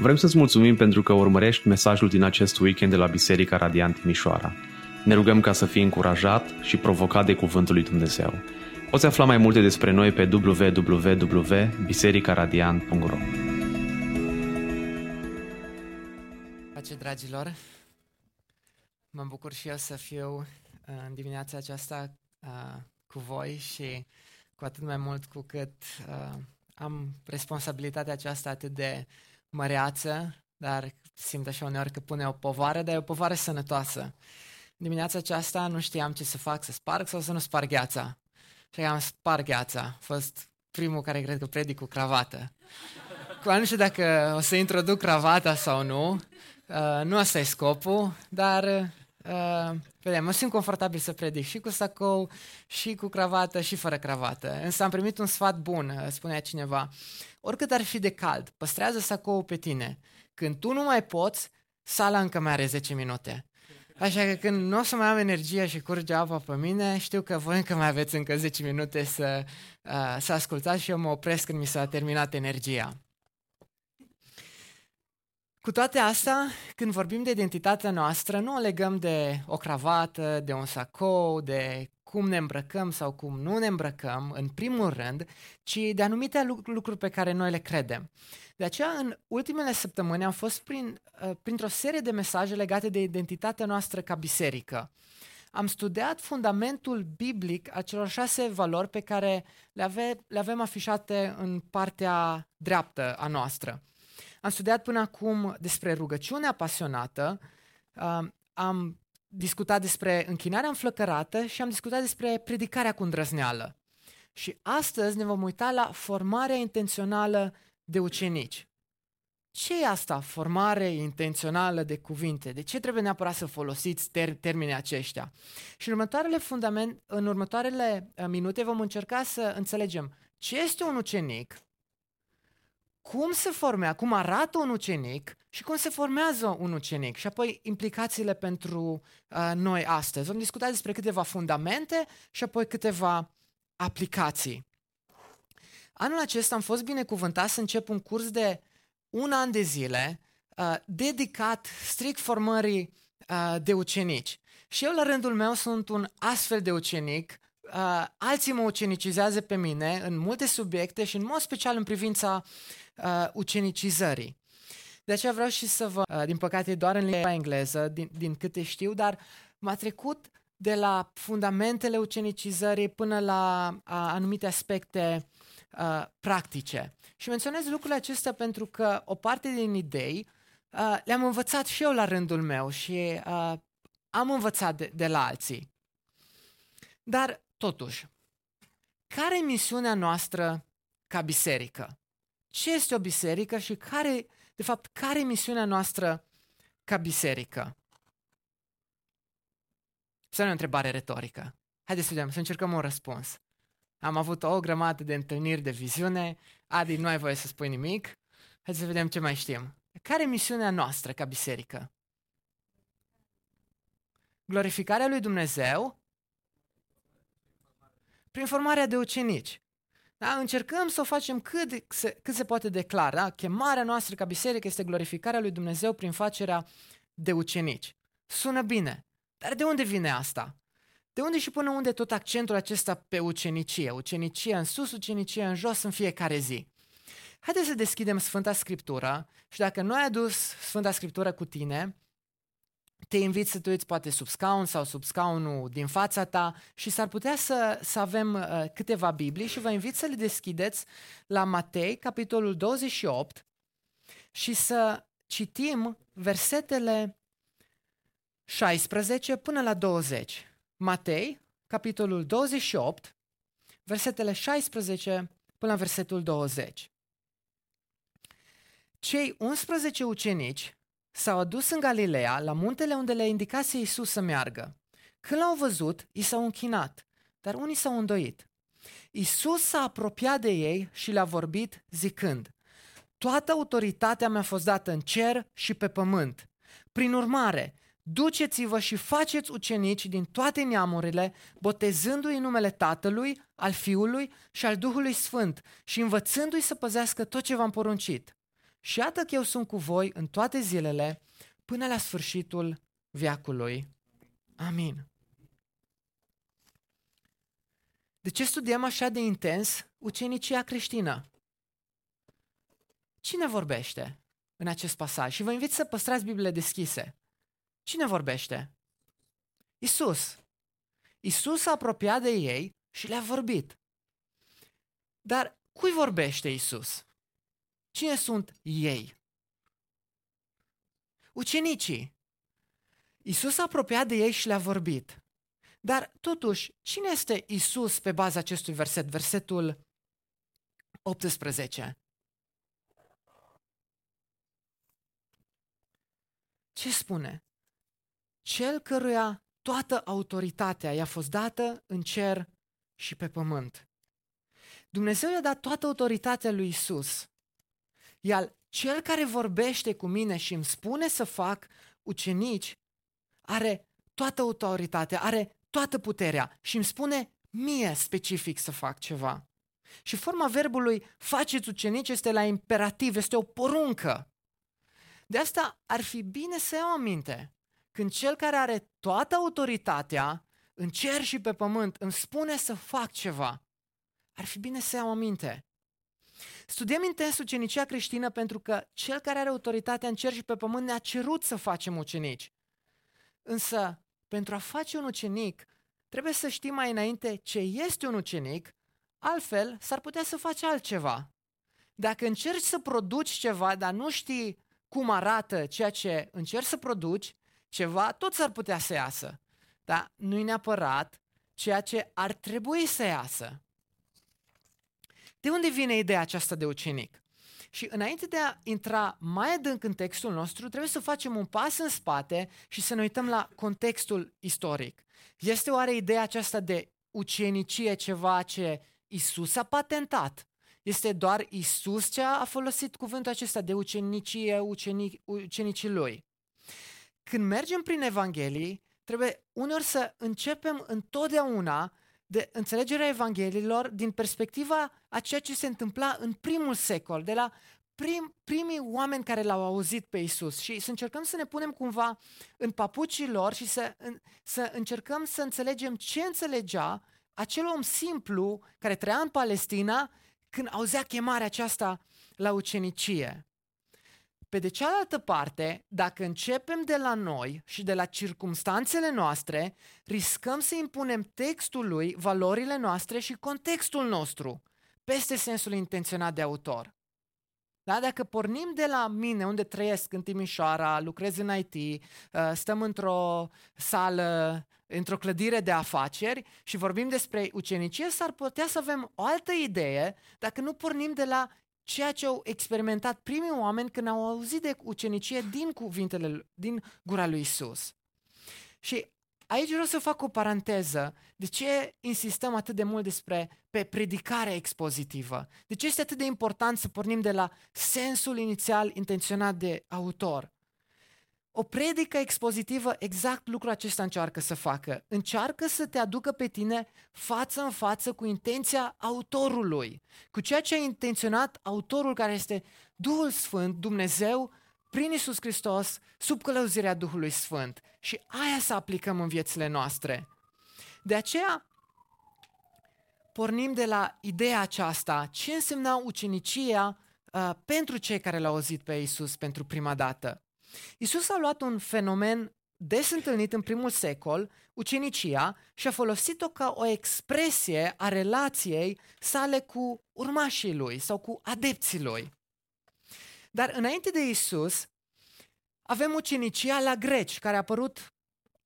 Vrem să-ți mulțumim pentru că urmărești mesajul din acest weekend de la Biserica Radiant Timișoara. Ne rugăm ca să fii încurajat și provocat de Cuvântul lui Dumnezeu. Poți afla mai multe despre noi pe www.bisericaradiant.ro Pace, dragilor! Mă bucur și eu să fiu uh, în dimineața aceasta uh, cu voi și cu atât mai mult cu cât uh, am responsabilitatea aceasta atât de măreață, dar simt așa uneori că pune o povară, dar e o povară sănătoasă. Dimineața aceasta nu știam ce să fac, să sparg sau să nu sparg gheața. Și am spart gheața. A fost primul care cred că predic cu cravată. Cu nu știu dacă o să introduc cravata sau nu. Uh, nu asta e scopul, dar uh, vedem, mă simt confortabil să predic și cu sacou, și cu cravată, și fără cravată. Însă am primit un sfat bun, uh, spunea cineva. Oricât ar fi de cald, păstrează sacoul pe tine. Când tu nu mai poți, sala încă mai are 10 minute. Așa că când nu o să mai am energia și curge apa pe mine, știu că voi încă mai aveți încă 10 minute să, uh, să ascultați și eu mă opresc când mi s-a terminat energia. Cu toate astea, când vorbim de identitatea noastră, nu o legăm de o cravată, de un sacou, de cum ne îmbrăcăm sau cum nu ne îmbrăcăm, în primul rând, ci de anumite lucruri pe care noi le credem. De aceea, în ultimele săptămâni am fost prin, uh, printr-o serie de mesaje legate de identitatea noastră ca biserică. Am studiat fundamentul biblic a celor șase valori pe care le, ave, le avem afișate în partea dreaptă a noastră. Am studiat până acum despre rugăciunea pasionată, uh, am discutat despre închinarea înflăcărată și am discutat despre predicarea cu îndrăzneală. Și astăzi ne vom uita la formarea intențională de ucenici. Ce e asta, formare intențională de cuvinte? De ce trebuie neapărat să folosiți ter- termenii aceștia? Și în următoarele, fundament, în următoarele uh, minute vom încerca să înțelegem ce este un ucenic, cum se formează, cum arată un ucenic și cum se formează un ucenic și apoi implicațiile pentru uh, noi astăzi. Vom discuta despre câteva fundamente și apoi câteva aplicații. Anul acesta am fost binecuvântat să încep un curs de un an de zile uh, dedicat strict formării uh, de ucenici. Și eu, la rândul meu, sunt un astfel de ucenic. Uh, alții mă ucenicizează pe mine în multe subiecte și în mod special în privința uh, ucenicizării. De aceea vreau și să vă, uh, din păcate doar în limba engleză, din, din câte știu, dar m-a trecut de la fundamentele ucenicizării până la uh, anumite aspecte uh, practice. Și menționez lucrurile acestea pentru că o parte din idei uh, le-am învățat și eu la rândul meu și uh, am învățat de, de la alții. Dar, totuși, care e misiunea noastră ca biserică? Ce este o biserică și care, de fapt, care e misiunea noastră ca biserică? Să nu o întrebare retorică. Haideți să vedem, să încercăm un răspuns. Am avut o grămadă de întâlniri de viziune. Adi, nu ai voie să spui nimic. Hai să vedem ce mai știm. Care e misiunea noastră ca biserică? Glorificarea lui Dumnezeu prin formarea de ucenici. Da? Încercăm să o facem cât se, cât se poate declara. Da? Chemarea noastră ca biserică este glorificarea lui Dumnezeu prin facerea de ucenici. Sună bine, dar de unde vine asta? De unde și până unde tot accentul acesta pe ucenicie? Ucenicie în sus, ucenicie în jos în fiecare zi. Haideți să deschidem Sfânta Scriptură și dacă nu ai adus Sfânta Scriptură cu tine, te invit să te uiți poate sub scaun sau sub scaunul din fața ta și s-ar putea să, să avem uh, câteva Biblii și vă invit să le deschideți la Matei, capitolul 28 și să citim versetele 16 până la 20. Matei, capitolul 28, versetele 16 până la versetul 20. Cei 11 ucenici s-au adus în Galileea, la muntele unde le indicase Iisus să meargă. Când l-au văzut, i s-au închinat, dar unii s-au îndoit. Iisus s-a apropiat de ei și le-a vorbit zicând, Toată autoritatea mi-a fost dată în cer și pe pământ. Prin urmare, duceți-vă și faceți ucenici din toate neamurile, botezându-i în numele Tatălui, al Fiului și al Duhului Sfânt și învățându-i să păzească tot ce v-am poruncit. Și iată că eu sunt cu voi în toate zilele până la sfârșitul viacului. Amin. De ce studiem așa de intens ucenicia creștină? Cine vorbește în acest pasaj? Și vă invit să păstrați Bibliile deschise. Cine vorbește? Isus. Isus s-a apropiat de ei și le-a vorbit. Dar cui vorbește Isus? Cine sunt ei? Ucenicii. Isus s-a apropiat de ei și le-a vorbit. Dar totuși, cine este Isus pe baza acestui verset, versetul 18? Ce spune? Cel căruia toată autoritatea i-a fost dată în cer și pe pământ. Dumnezeu i-a dat toată autoritatea lui Isus. Iar cel care vorbește cu mine și îmi spune să fac ucenici, are toată autoritatea, are toată puterea și îmi spune mie specific să fac ceva. Și forma verbului faceți ucenici este la imperativ, este o poruncă. De asta ar fi bine să iau aminte. Când cel care are toată autoritatea în cer și pe pământ îmi spune să fac ceva, ar fi bine să iau aminte. Studiem intens ucenicia creștină pentru că cel care are autoritatea în cer și pe pământ ne-a cerut să facem ucenici. Însă, pentru a face un ucenic, trebuie să știi mai înainte ce este un ucenic, altfel s-ar putea să faci altceva. Dacă încerci să produci ceva, dar nu știi cum arată ceea ce încerci să produci, ceva tot s-ar putea să iasă. Dar nu-i neapărat ceea ce ar trebui să iasă. De unde vine ideea aceasta de ucenic? Și înainte de a intra mai adânc în textul nostru, trebuie să facem un pas în spate și să ne uităm la contextul istoric. Este oare ideea aceasta de ucenicie ceva ce Isus a patentat? Este doar Isus ce a folosit cuvântul acesta de ucenicie ucenic, ucenicii lui? Când mergem prin Evanghelii, trebuie uneori să începem întotdeauna de înțelegerea Evangheliilor din perspectiva a ceea ce se întâmpla în primul secol, de la prim, primii oameni care l-au auzit pe Isus și să încercăm să ne punem cumva în papucii lor și să, în, să încercăm să înțelegem ce înțelegea acel om simplu care trăia în Palestina când auzea chemarea aceasta la ucenicie. Pe de cealaltă parte, dacă începem de la noi și de la circumstanțele noastre, riscăm să impunem textului valorile noastre și contextul nostru, peste sensul intenționat de autor. Da? Dacă pornim de la mine, unde trăiesc în Timișoara, lucrez în IT, uh, stăm într-o sală, într-o clădire de afaceri și vorbim despre ucenicie, s-ar putea să avem o altă idee dacă nu pornim de la ceea ce au experimentat primii oameni când au auzit de ucenicie din cuvintele, din gura lui Isus. Și aici vreau să fac o paranteză. De ce insistăm atât de mult despre pe predicarea expozitivă? De ce este atât de important să pornim de la sensul inițial intenționat de autor? O predică expozitivă exact lucrul acesta încearcă să facă. Încearcă să te aducă pe tine față în față cu intenția autorului, cu ceea ce a intenționat autorul care este Duhul Sfânt, Dumnezeu, prin Isus Hristos, sub călăuzirea Duhului Sfânt. Și aia să aplicăm în viețile noastre. De aceea, pornim de la ideea aceasta, ce însemna ucenicia uh, pentru cei care l-au auzit pe Isus pentru prima dată. Isus a luat un fenomen des întâlnit în primul secol, ucenicia, și a folosit-o ca o expresie a relației sale cu urmașii lui sau cu adepții lui. Dar înainte de Isus, avem ucenicia la greci, care a apărut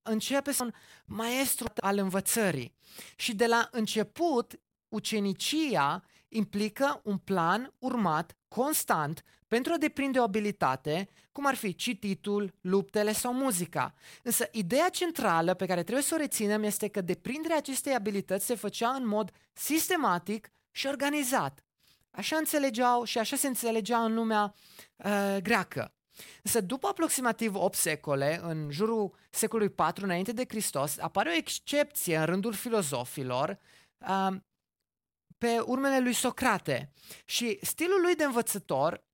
începe să un maestru al învățării. Și de la început, ucenicia implică un plan urmat constant pentru a deprinde o abilitate, cum ar fi cititul, luptele sau muzica. Însă ideea centrală pe care trebuie să o reținem este că deprinderea acestei abilități se făcea în mod sistematic și organizat. Așa înțelegeau și așa se înțelegea în lumea uh, greacă. Însă după aproximativ 8 secole, în jurul secolului 4 înainte de Hristos, apare o excepție în rândul filozofilor uh, pe urmele lui Socrate. Și stilul lui de învățător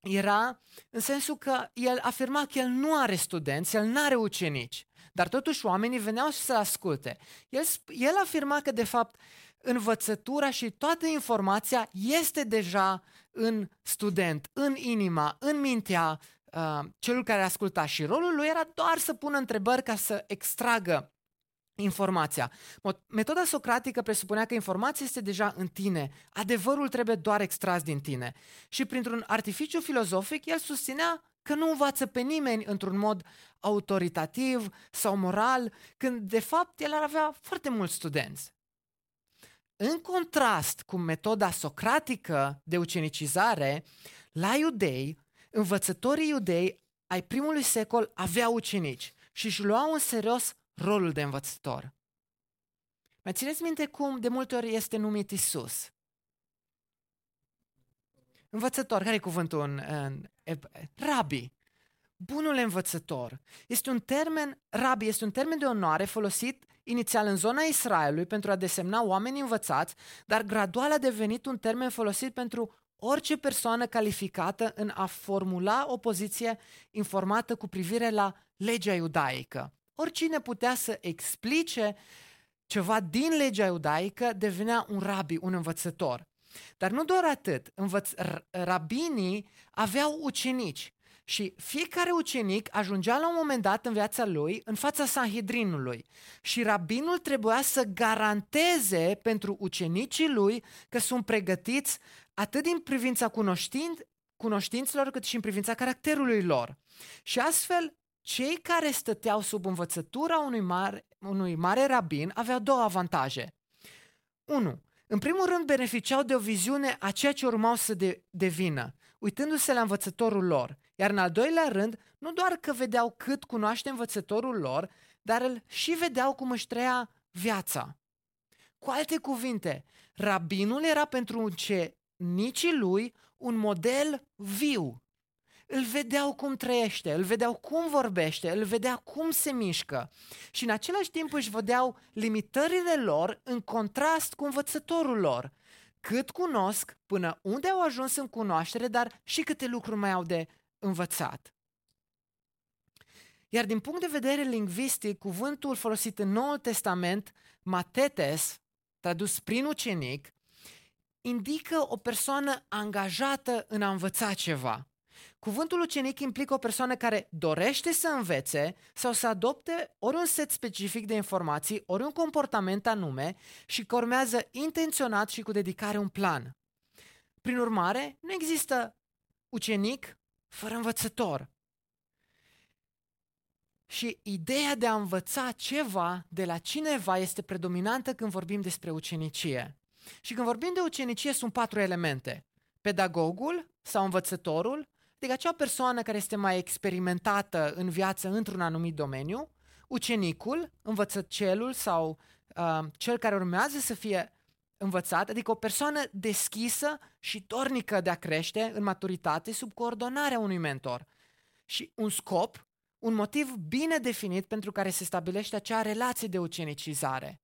era în sensul că el afirma că el nu are studenți, el nu are ucenici, dar totuși oamenii veneau să asculte. El, el afirma că de fapt învățătura și toată informația este deja în student, în inima, în mintea uh, celui care asculta și rolul lui era doar să pună întrebări ca să extragă informația. Metoda socratică presupunea că informația este deja în tine, adevărul trebuie doar extras din tine. Și printr-un artificiu filozofic, el susținea că nu învață pe nimeni într-un mod autoritativ sau moral, când de fapt el ar avea foarte mulți studenți. În contrast cu metoda socratică de ucenicizare, la iudei, învățătorii iudei ai primului secol aveau ucenici și își luau în serios rolul de învățător. Mai țineți minte cum de multe ori este numit Isus? Învățător, care e cuvântul în, în, în rabi? Bunul învățător. Este un termen, rabi, este un termen de onoare folosit inițial în zona Israelului pentru a desemna oameni învățați, dar gradual a devenit un termen folosit pentru orice persoană calificată în a formula o poziție informată cu privire la legea iudaică. Oricine putea să explice ceva din legea iudaică devenea un rabi, un învățător. Dar nu doar atât, învăț- rabinii aveau ucenici și fiecare ucenic ajungea la un moment dat în viața lui în fața Sanhedrinului și rabinul trebuia să garanteze pentru ucenicii lui că sunt pregătiți atât din privința cunoștin- cunoștinților cât și în privința caracterului lor. Și astfel cei care stăteau sub învățătura unui mare, unui mare rabin aveau două avantaje. 1. În primul rând beneficiau de o viziune a ceea ce urmau să de, devină, uitându-se la învățătorul lor. Iar în al doilea rând, nu doar că vedeau cât cunoaște învățătorul lor, dar îl și vedeau cum își trăia viața. Cu alte cuvinte, rabinul era pentru ce nicii lui un model viu îl vedeau cum trăiește, îl vedeau cum vorbește, îl vedea cum se mișcă și în același timp își vedeau limitările lor în contrast cu învățătorul lor. Cât cunosc, până unde au ajuns în cunoaștere, dar și câte lucruri mai au de învățat. Iar din punct de vedere lingvistic, cuvântul folosit în Noul Testament, matetes, tradus prin ucenic, indică o persoană angajată în a învăța ceva. Cuvântul ucenic implică o persoană care dorește să învețe sau să adopte ori un set specific de informații, ori un comportament anume și că urmează intenționat și cu dedicare un plan. Prin urmare, nu există ucenic fără învățător. Și ideea de a învăța ceva de la cineva este predominantă când vorbim despre ucenicie. Și când vorbim de ucenicie sunt patru elemente. Pedagogul sau învățătorul, Adică acea persoană care este mai experimentată în viață într-un anumit domeniu, ucenicul, învățăcelul sau uh, cel care urmează să fie învățat, adică o persoană deschisă și dornică de a crește în maturitate sub coordonarea unui mentor. Și un scop, un motiv bine definit pentru care se stabilește acea relație de ucenicizare.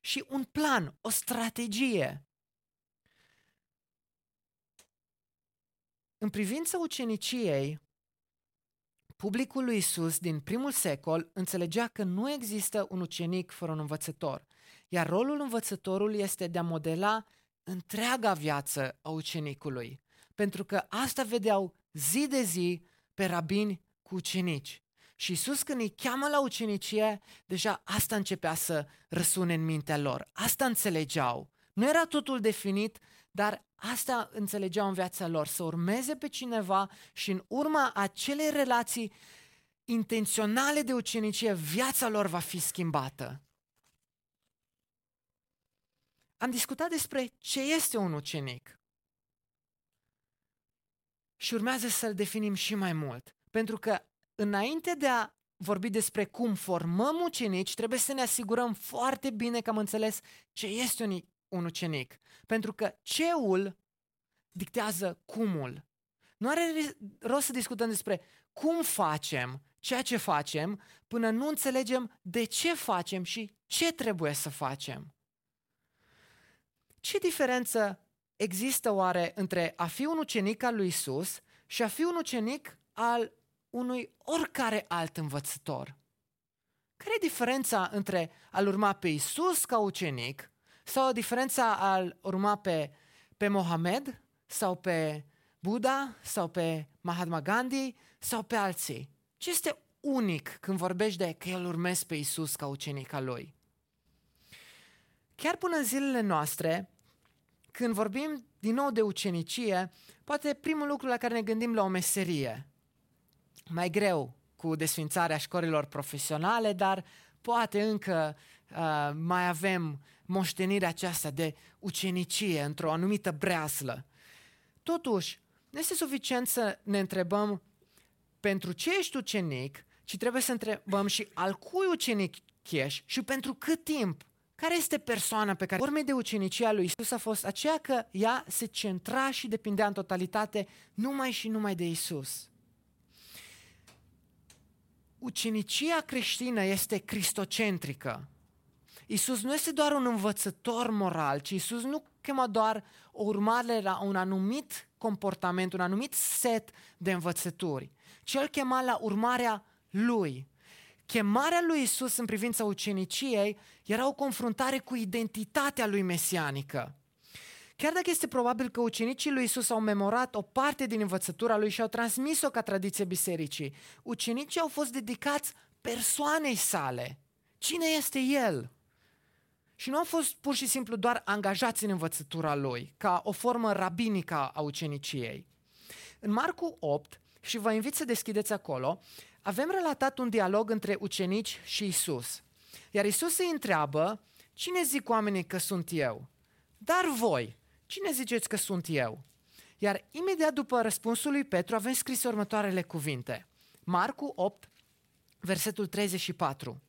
Și un plan, o strategie În privința uceniciei, publicul lui Isus din primul secol înțelegea că nu există un ucenic fără un învățător, iar rolul învățătorului este de a modela întreaga viață a ucenicului, pentru că asta vedeau zi de zi pe rabini cu ucenici. Și Isus când îi cheamă la ucenicie, deja asta începea să răsune în mintea lor. Asta înțelegeau. Nu era totul definit, dar asta înțelegeau în viața lor, să urmeze pe cineva și în urma acelei relații intenționale de ucenicie, viața lor va fi schimbată. Am discutat despre ce este un ucenic. Și urmează să-l definim și mai mult. Pentru că înainte de a vorbi despre cum formăm ucenici, trebuie să ne asigurăm foarte bine că am înțeles ce este un un ucenic. Pentru că ceul dictează cumul. Nu are rost să discutăm despre cum facem ceea ce facem până nu înțelegem de ce facem și ce trebuie să facem. Ce diferență există oare între a fi un ucenic al lui Isus și a fi un ucenic al unui oricare alt învățător. Care e diferența între a-L urma pe Isus ca ucenic sau diferența a-L urma pe, pe Mohamed sau pe Buddha sau pe Mahatma Gandhi sau pe alții? Ce este unic când vorbești de că el urmezi pe Isus ca ucenic al lui? Chiar până în zilele noastre, când vorbim din nou de ucenicie, poate primul lucru la care ne gândim la o meserie. Mai greu cu desfințarea școlilor profesionale, dar poate încă uh, mai avem moștenirea aceasta de ucenicie într-o anumită breaslă. Totuși, nu este suficient să ne întrebăm pentru ce ești ucenic, ci trebuie să întrebăm și al cui ucenic ești și pentru cât timp. Care este persoana pe care urmei de ucenicia lui Isus a fost aceea că ea se centra și depindea în totalitate numai și numai de Isus. Ucenicia creștină este cristocentrică. Isus nu este doar un învățător moral, ci Isus nu chema doar o urmare la un anumit comportament, un anumit set de învățături, ci el chema la urmarea lui. Chemarea lui Isus în privința uceniciei era o confruntare cu identitatea lui mesianică. Chiar dacă este probabil că ucenicii lui Isus au memorat o parte din învățătura lui și au transmis-o ca tradiție bisericii, ucenicii au fost dedicați persoanei sale. Cine este el? Și nu au fost pur și simplu doar angajați în învățătura lui, ca o formă rabinică a uceniciei. În Marcu 8, și vă invit să deschideți acolo, avem relatat un dialog între ucenici și Isus. Iar Isus îi întreabă, cine zic oamenii că sunt eu? Dar voi, cine ziceți că sunt eu? Iar imediat după răspunsul lui Petru avem scris următoarele cuvinte. Marcu 8, versetul 34.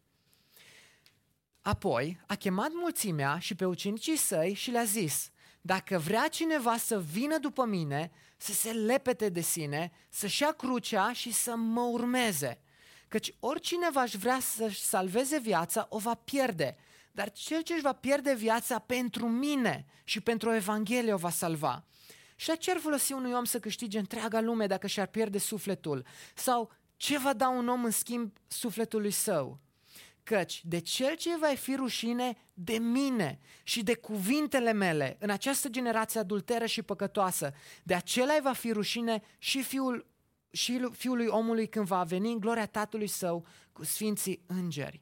Apoi a chemat mulțimea și pe ucenicii săi și le-a zis, dacă vrea cineva să vină după mine, să se lepete de sine, să-și ia crucea și să mă urmeze. Căci oricine va vrea să-și salveze viața, o va pierde. Dar cel ce își va pierde viața pentru mine și pentru o Evanghelie o va salva. Și la ce ar folosi unui om să câștige întreaga lume dacă și-ar pierde sufletul? Sau ce va da un om în schimb sufletului său? Căci de cel ce va fi rușine de mine și de cuvintele mele în această generație adulteră și păcătoasă, de acela va fi rușine și fiul, și fiului omului când va veni în gloria tatălui său cu sfinții îngeri.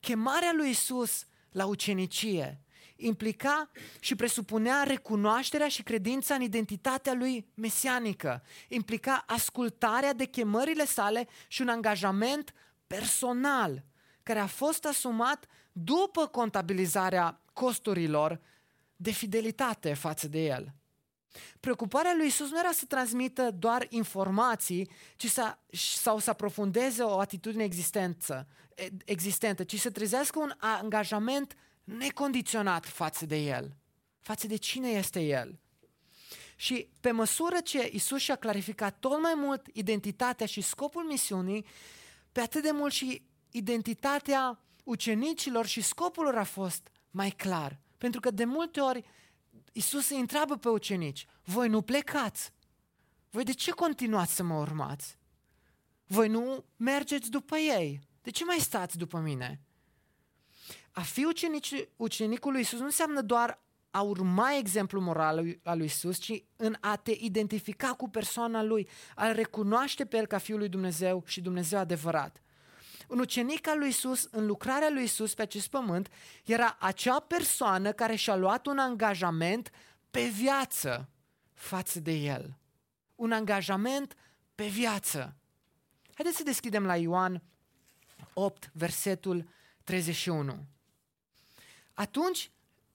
Chemarea lui Isus la ucenicie implica și presupunea recunoașterea și credința în identitatea lui mesianică, implica ascultarea de chemările sale și un angajament personal care a fost asumat după contabilizarea costurilor de fidelitate față de el. Preocuparea lui Isus nu era să transmită doar informații ci să, sau să aprofundeze o atitudine existență, existentă, ci să trezească un angajament necondiționat față de el, față de cine este el. Și pe măsură ce Isus și-a clarificat tot mai mult identitatea și scopul misiunii, pe atât de mult și identitatea ucenicilor și scopul lor a fost mai clar. Pentru că de multe ori Isus îi întreabă pe ucenici, voi nu plecați? Voi de ce continuați să mă urmați? Voi nu mergeți după ei? De ce mai stați după mine? A fi ucenic, ucenicul lui Isus nu înseamnă doar a urma exemplul moral al lui Isus, ci în a te identifica cu persoana lui, a recunoaște pe el ca Fiul lui Dumnezeu și Dumnezeu adevărat. Un ucenic al lui Isus, în lucrarea lui Isus pe acest pământ, era acea persoană care și-a luat un angajament pe viață față de el. Un angajament pe viață. Haideți să deschidem la Ioan 8, versetul 31. Atunci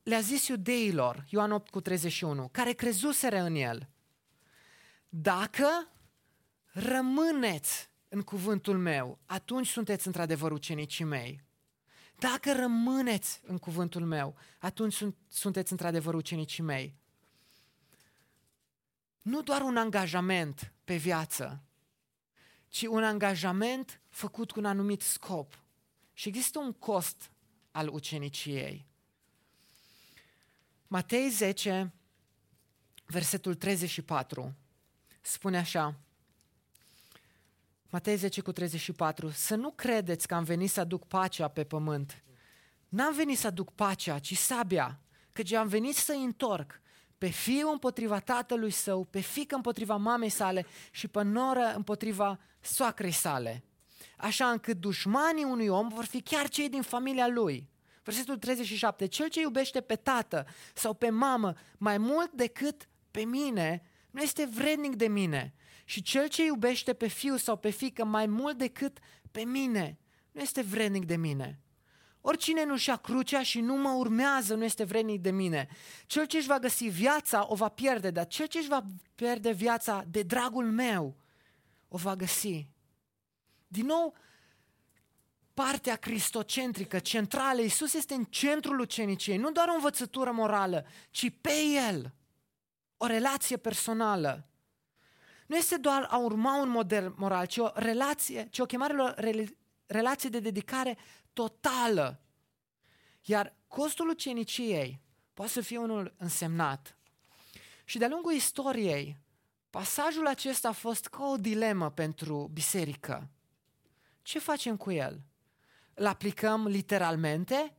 le-a zis iudeilor, Ioan 8 cu 31, care crezuseră în el, dacă rămâneți în cuvântul meu, atunci sunteți într-adevăr ucenicii mei. Dacă rămâneți în cuvântul meu, atunci sunt, sunteți într-adevăr ucenicii mei. Nu doar un angajament pe viață, ci un angajament făcut cu un anumit scop. Și există un cost al uceniciei. Matei 10, versetul 34, spune așa, Matei 10 cu 34, să nu credeți că am venit să aduc pacea pe pământ. N-am venit să aduc pacea, ci sabia, căci am venit să întorc pe fiul împotriva tatălui său, pe fică împotriva mamei sale și pe noră împotriva soacrei sale. Așa încât dușmanii unui om vor fi chiar cei din familia lui. Versetul 37. Cel ce iubește pe tată sau pe mamă mai mult decât pe mine, nu este vrednic de mine. Și cel ce iubește pe fiu sau pe fică mai mult decât pe mine, nu este vrednic de mine. Oricine nu-și ia crucea și nu mă urmează nu este vrednic de mine. Cel ce își va găsi viața o va pierde, dar cel ce își va pierde viața de dragul meu o va găsi. Din nou, partea cristocentrică, centrală, Iisus este în centrul uceniciei, nu doar o învățătură morală, ci pe El, o relație personală. Nu este doar a urma un model moral, ci o relație, ci o chemare la relație de dedicare totală. Iar costul uceniciei poate să fie unul însemnat. Și de-a lungul istoriei, pasajul acesta a fost ca o dilemă pentru biserică. Ce facem cu el? Îl aplicăm literalmente?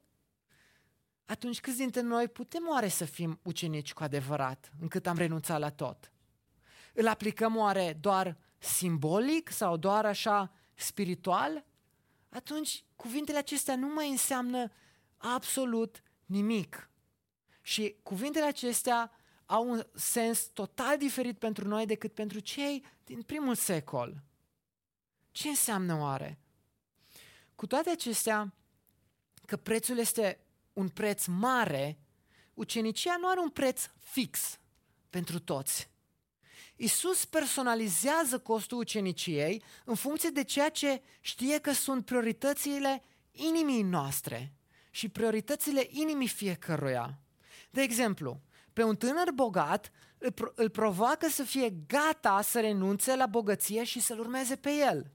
Atunci câți dintre noi putem oare să fim ucenici cu adevărat, încât am renunțat la tot? Îl aplicăm oare doar simbolic sau doar așa spiritual? Atunci cuvintele acestea nu mai înseamnă absolut nimic. Și cuvintele acestea au un sens total diferit pentru noi decât pentru cei din primul secol. Ce înseamnă oare? Cu toate acestea, că prețul este un preț mare, ucenicia nu are un preț fix pentru toți. Isus personalizează costul uceniciei în funcție de ceea ce știe că sunt prioritățile inimii noastre și prioritățile inimii fiecăruia. De exemplu, pe un tânăr bogat îl provoacă să fie gata să renunțe la bogăție și să-l urmeze pe el.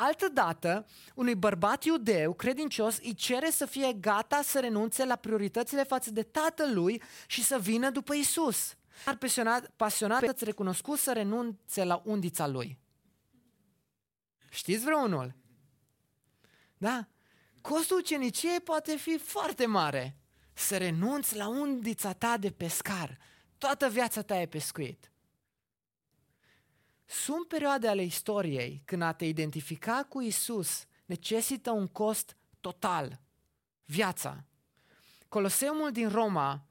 Altădată, unui bărbat iudeu credincios îi cere să fie gata să renunțe la prioritățile față de tatălui și să vină după Isus. Ar pasionat, pasionat pe recunoscut să renunțe la undița lui. Știți vreunul? Da? Costul uceniciei poate fi foarte mare. Să renunți la undița ta de pescar. Toată viața ta e pescuit. Sunt perioade ale istoriei când a te identifica cu Isus necesită un cost total. Viața. Coloseumul din Roma,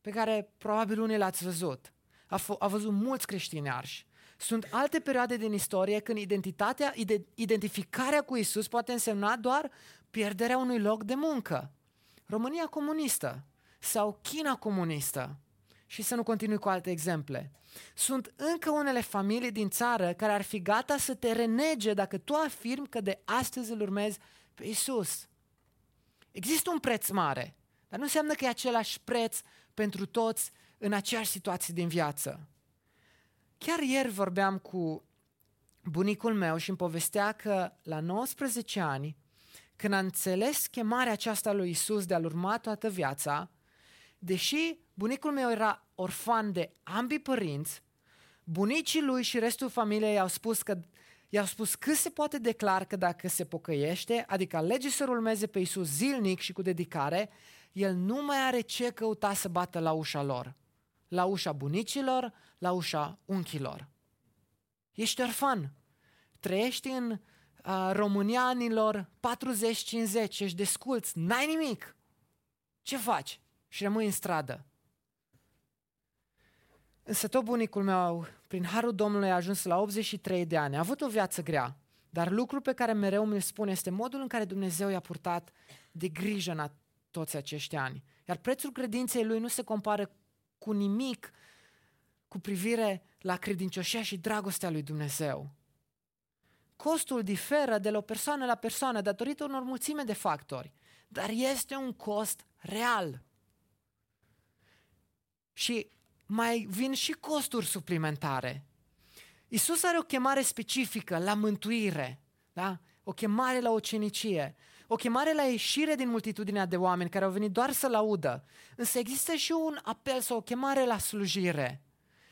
pe care probabil unii l-ați văzut, a, f- a văzut mulți creștini arși. Sunt alte perioade din istorie când identitatea, identificarea cu Isus poate însemna doar pierderea unui loc de muncă. România comunistă sau China comunistă. Și să nu continui cu alte exemple. Sunt încă unele familii din țară care ar fi gata să te renege dacă tu afirmi că de astăzi îl urmezi pe Isus. Există un preț mare, dar nu înseamnă că e același preț pentru toți în aceeași situație din viață. Chiar ieri vorbeam cu bunicul meu și îmi povestea că la 19 ani, când a înțeles chemarea aceasta lui Isus de a-L urma toată viața, deși bunicul meu era orfan de ambii părinți, bunicii lui și restul familiei i-au spus că i-au spus cât se poate declar că dacă se pocăiește, adică alege să urmeze pe Isus zilnic și cu dedicare, el nu mai are ce căuta să bată la ușa lor. La ușa bunicilor, la ușa unchilor. Ești orfan. Trăiești în uh, România anilor 40-50, ești desculți, n-ai nimic. Ce faci? Și rămâi în stradă. Însă tot bunicul meu, prin harul Domnului, a ajuns la 83 de ani. A avut o viață grea, dar lucrul pe care mereu mi-l spune este modul în care Dumnezeu i-a purtat de grijă în toți acești ani. Iar prețul credinței lui nu se compară cu nimic cu privire la credincioșia și dragostea lui Dumnezeu. Costul diferă de la o persoană la persoană datorită unor mulțime de factori, dar este un cost real. Și mai vin și costuri suplimentare. Isus are o chemare specifică la mântuire, da? o chemare la ocenicie, o chemare la ieșire din multitudinea de oameni care au venit doar să-L audă. Însă există și un apel sau o chemare la slujire.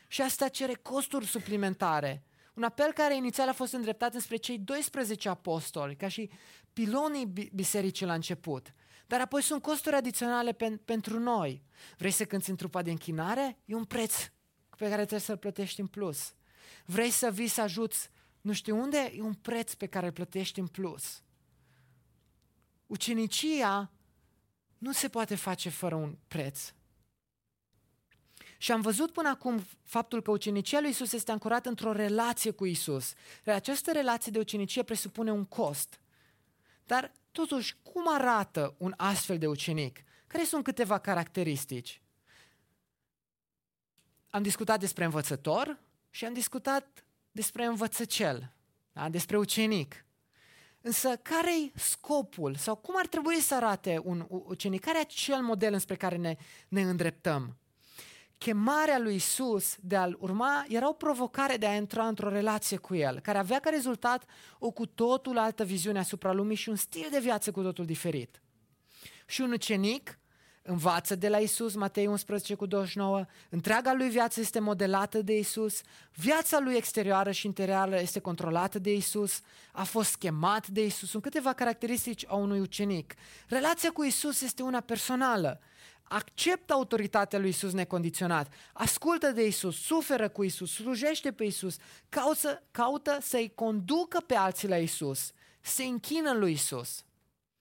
Și asta cere costuri suplimentare. Un apel care inițial a fost îndreptat înspre cei 12 apostoli, ca și pilonii bisericii la început. Dar apoi sunt costuri adiționale pen, pentru noi. Vrei să cânți în trupa de închinare? E un preț pe care trebuie să-l plătești în plus. Vrei să vii să ajuți nu știu unde? E un preț pe care îl plătești în plus. Ucenicia nu se poate face fără un preț. Și am văzut până acum faptul că ucenicia lui Isus este ancorată într-o relație cu Isus. Această relație de ucenicie presupune un cost. Dar, totuși, cum arată un astfel de ucenic? Care sunt câteva caracteristici? Am discutat despre învățător și am discutat despre învățăcel, da? despre ucenic. Însă, care-i scopul sau cum ar trebui să arate un ucenic? Care e acel model înspre care ne, ne îndreptăm? Chemarea lui Isus de a-l urma era o provocare de a intra într-o relație cu el, care avea ca rezultat o cu totul altă viziune asupra lumii și un stil de viață cu totul diferit. Și un ucenic învață de la Isus, Matei 11 cu 29, întreaga lui viață este modelată de Isus, viața lui exterioară și interioară este controlată de Isus, a fost chemat de Isus. Sunt câteva caracteristici a unui ucenic. Relația cu Isus este una personală acceptă autoritatea lui Isus necondiționat, ascultă de Isus, suferă cu Isus, slujește pe Isus, caută, caută să-i conducă pe alții la Isus, se închină lui Isus.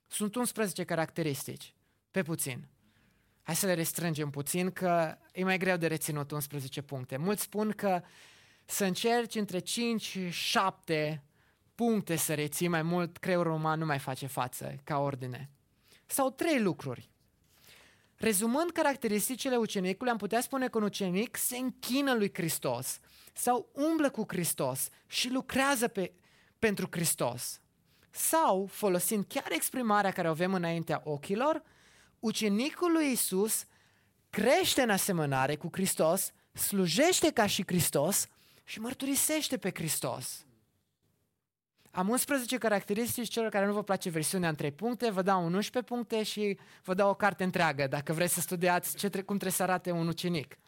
Sunt 11 caracteristici, pe puțin. Hai să le restrângem puțin, că e mai greu de reținut 11 puncte. Mulți spun că să încerci între 5 și 7 puncte să reții mai mult, creierul uman nu mai face față ca ordine. Sau trei lucruri Rezumând caracteristicile ucenicului, am putea spune că un ucenic se închină lui Hristos sau umblă cu Hristos și lucrează pe, pentru Hristos. Sau, folosind chiar exprimarea care o avem înaintea ochilor, ucenicul lui Isus crește în asemănare cu Hristos, slujește ca și Hristos și mărturisește pe Hristos. Am 11 caracteristici, celor care nu vă place versiunea în 3 puncte, vă dau 11 puncte și vă dau o carte întreagă dacă vreți să studiați ce, cum trebuie să arate un ucenic.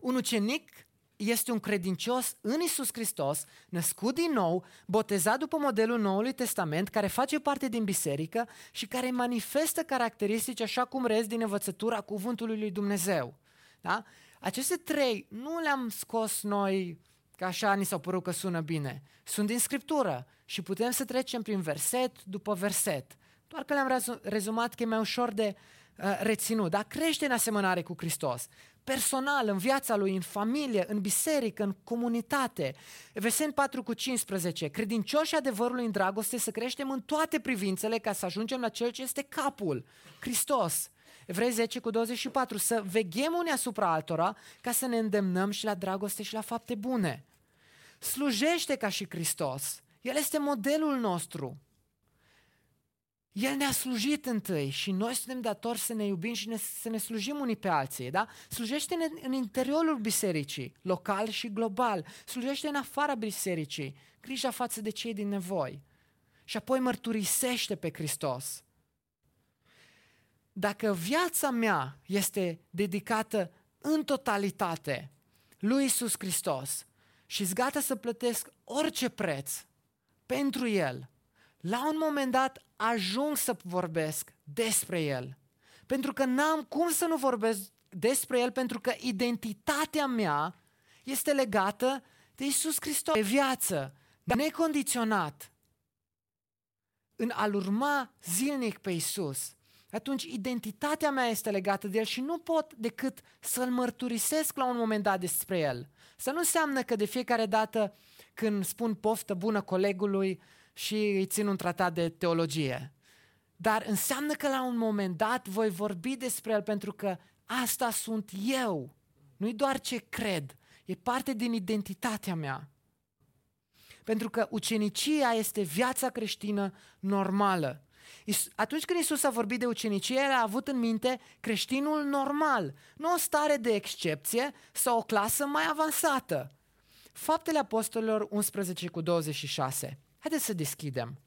Un ucenic este un credincios în Isus Hristos, născut din nou, botezat după modelul Noului Testament, care face parte din biserică și care manifestă caracteristici așa cum rez din învățătura cuvântului lui Dumnezeu. Da? Aceste trei nu le-am scos noi Că așa ni s-au părut că sună bine. Sunt din Scriptură și putem să trecem prin verset după verset. Doar că le-am rezumat că e mai ușor de uh, reținut. Dar crește în asemănare cu Hristos. Personal, în viața lui, în familie, în biserică, în comunitate. Verset 4 cu 15. Credincioși adevărului în dragoste să creștem în toate privințele ca să ajungem la cel ce este capul, Hristos. Evrei 10 cu 24, să veghem unii asupra altora ca să ne îndemnăm și la dragoste și la fapte bune. Slujește ca și Hristos. El este modelul nostru. El ne-a slujit întâi și noi suntem datori să ne iubim și ne, să ne slujim unii pe alții. Da? Slujește în, în interiorul bisericii, local și global. Slujește în afara bisericii, grija față de cei din nevoi. Și apoi mărturisește pe Hristos dacă viața mea este dedicată în totalitate lui Isus Hristos și sunt gata să plătesc orice preț pentru El, la un moment dat ajung să vorbesc despre El. Pentru că n-am cum să nu vorbesc despre El, pentru că identitatea mea este legată de Isus Hristos, de viață, necondiționat, în a-L urma zilnic pe Isus atunci identitatea mea este legată de el și nu pot decât să-l mărturisesc la un moment dat despre el. Să nu înseamnă că de fiecare dată când spun poftă bună colegului și îi țin un tratat de teologie. Dar înseamnă că la un moment dat voi vorbi despre el pentru că asta sunt eu. Nu-i doar ce cred, e parte din identitatea mea. Pentru că ucenicia este viața creștină normală. Atunci când Isus a vorbit de ucenicie, el a avut în minte creștinul normal, nu o stare de excepție sau o clasă mai avansată. Faptele Apostolilor 11 cu 26. Haideți să deschidem.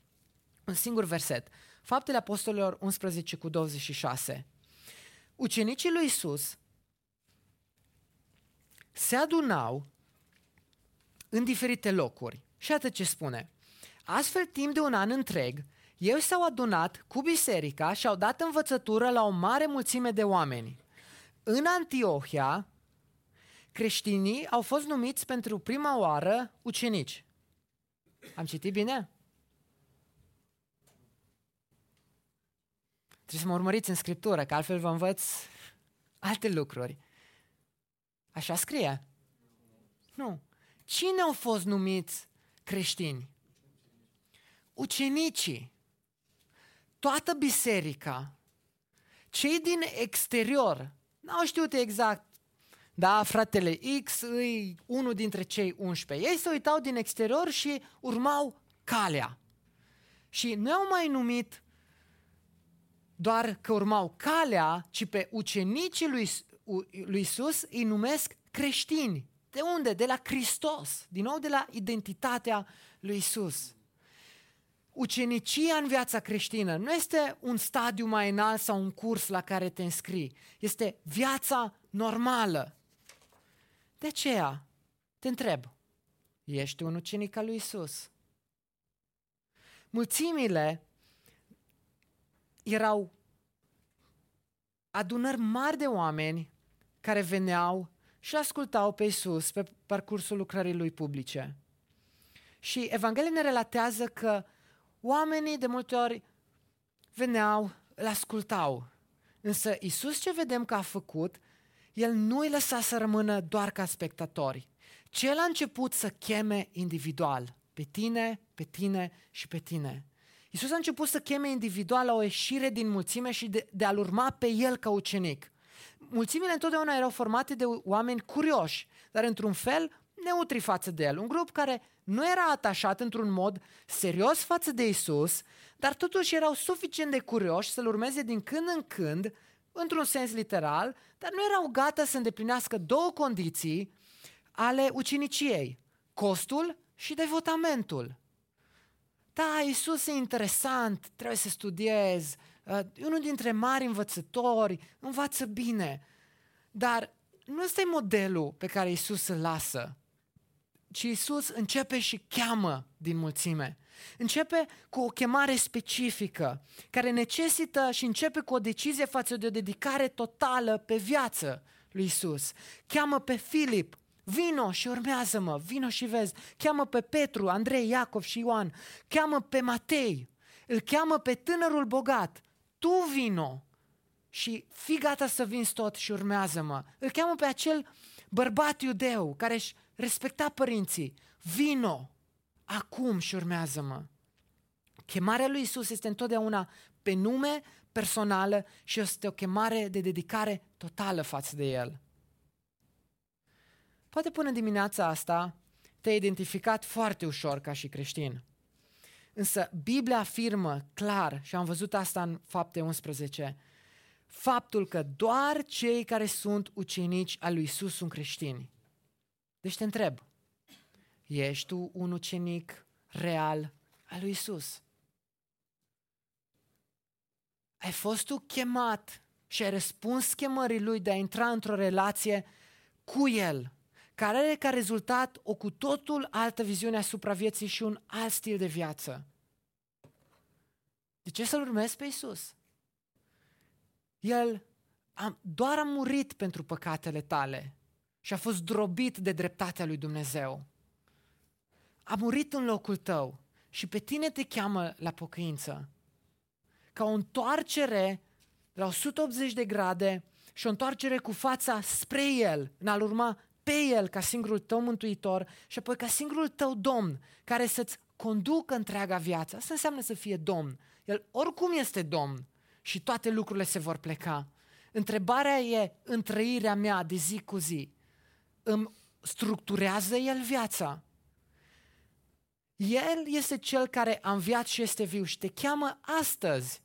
Un singur verset. Faptele Apostolilor 11 cu 26. Ucenicii lui Isus se adunau în diferite locuri. Și atât ce spune. Astfel, timp de un an întreg, ei s-au adunat cu biserica și au dat învățătură la o mare mulțime de oameni. În Antiohia, creștinii au fost numiți pentru prima oară ucenici. Am citit bine? Trebuie să mă urmăriți în scriptură, că altfel vă învăț alte lucruri. Așa scrie? Nu. Cine au fost numiți creștini? Ucenicii. Toată biserica. Cei din exterior. N-au știut exact. Da, fratele X îi unul dintre cei 11. Ei se uitau din exterior și urmau calea. Și nu au mai numit doar că urmau calea, ci pe ucenicii lui, lui Isus îi numesc creștini. De unde? De la Hristos. Din nou de la identitatea lui Isus. Ucenicia în viața creștină nu este un stadiu mai înalt sau un curs la care te înscrii. Este viața normală. De aceea te întreb, ești un ucenic al lui Isus? Mulțimile erau adunări mari de oameni care veneau și ascultau pe Isus pe parcursul lucrării lui publice. Și Evanghelia ne relatează că oamenii de multe ori veneau, îl ascultau. Însă Isus ce vedem că a făcut, el nu îi lăsa să rămână doar ca spectatori, ci el a început să cheme individual, pe tine, pe tine și pe tine. Isus a început să cheme individual la o ieșire din mulțime și de, de a-L urma pe El ca ucenic. Mulțimile întotdeauna erau formate de oameni curioși, dar într-un fel neutri față de El. Un grup care nu era atașat într-un mod serios față de Isus, dar totuși erau suficient de curioși să-L urmeze din când în când, într-un sens literal, dar nu erau gata să îndeplinească două condiții ale uciniciei, costul și devotamentul. Da, Isus e interesant, trebuie să studiez, uh, e unul dintre mari învățători, învață bine, dar nu ăsta e modelul pe care Isus îl lasă, ci Isus începe și cheamă din mulțime. Începe cu o chemare specifică, care necesită și începe cu o decizie față de o dedicare totală pe viață lui Isus. Cheamă pe Filip, Vino și urmează-mă, vino și vezi. Cheamă pe Petru, Andrei, Iacov și Ioan. Cheamă pe Matei. Îl cheamă pe tânărul bogat. Tu vino și fii gata să vinzi tot și urmează-mă. Îl cheamă pe acel bărbat iudeu care își respecta părinții. Vino acum și urmează-mă. Chemarea lui Isus este întotdeauna pe nume personală și este o chemare de dedicare totală față de El. Poate până dimineața asta te-ai identificat foarte ușor ca și creștin. Însă Biblia afirmă clar, și am văzut asta în fapte 11, faptul că doar cei care sunt ucenici al lui Isus sunt creștini. Deci te întreb, ești tu un ucenic real al lui Isus? Ai fost tu chemat și ai răspuns chemării lui de a intra într-o relație cu El, care are ca rezultat o cu totul altă viziune asupra vieții și un alt stil de viață. De ce să-L urmezi pe Isus? El a, doar a murit pentru păcatele tale și a fost drobit de dreptatea lui Dumnezeu. A murit în locul tău și pe tine te cheamă la pocăință. Ca o întoarcere la 180 de grade și o întoarcere cu fața spre El, în a-L urma pe El ca singurul tău mântuitor și apoi ca singurul tău domn care să-ți conducă întreaga viață. Asta înseamnă să fie domn. El oricum este domn și toate lucrurile se vor pleca. Întrebarea e în trăirea mea de zi cu zi. Îmi structurează El viața? El este Cel care a înviat și este viu și te cheamă astăzi.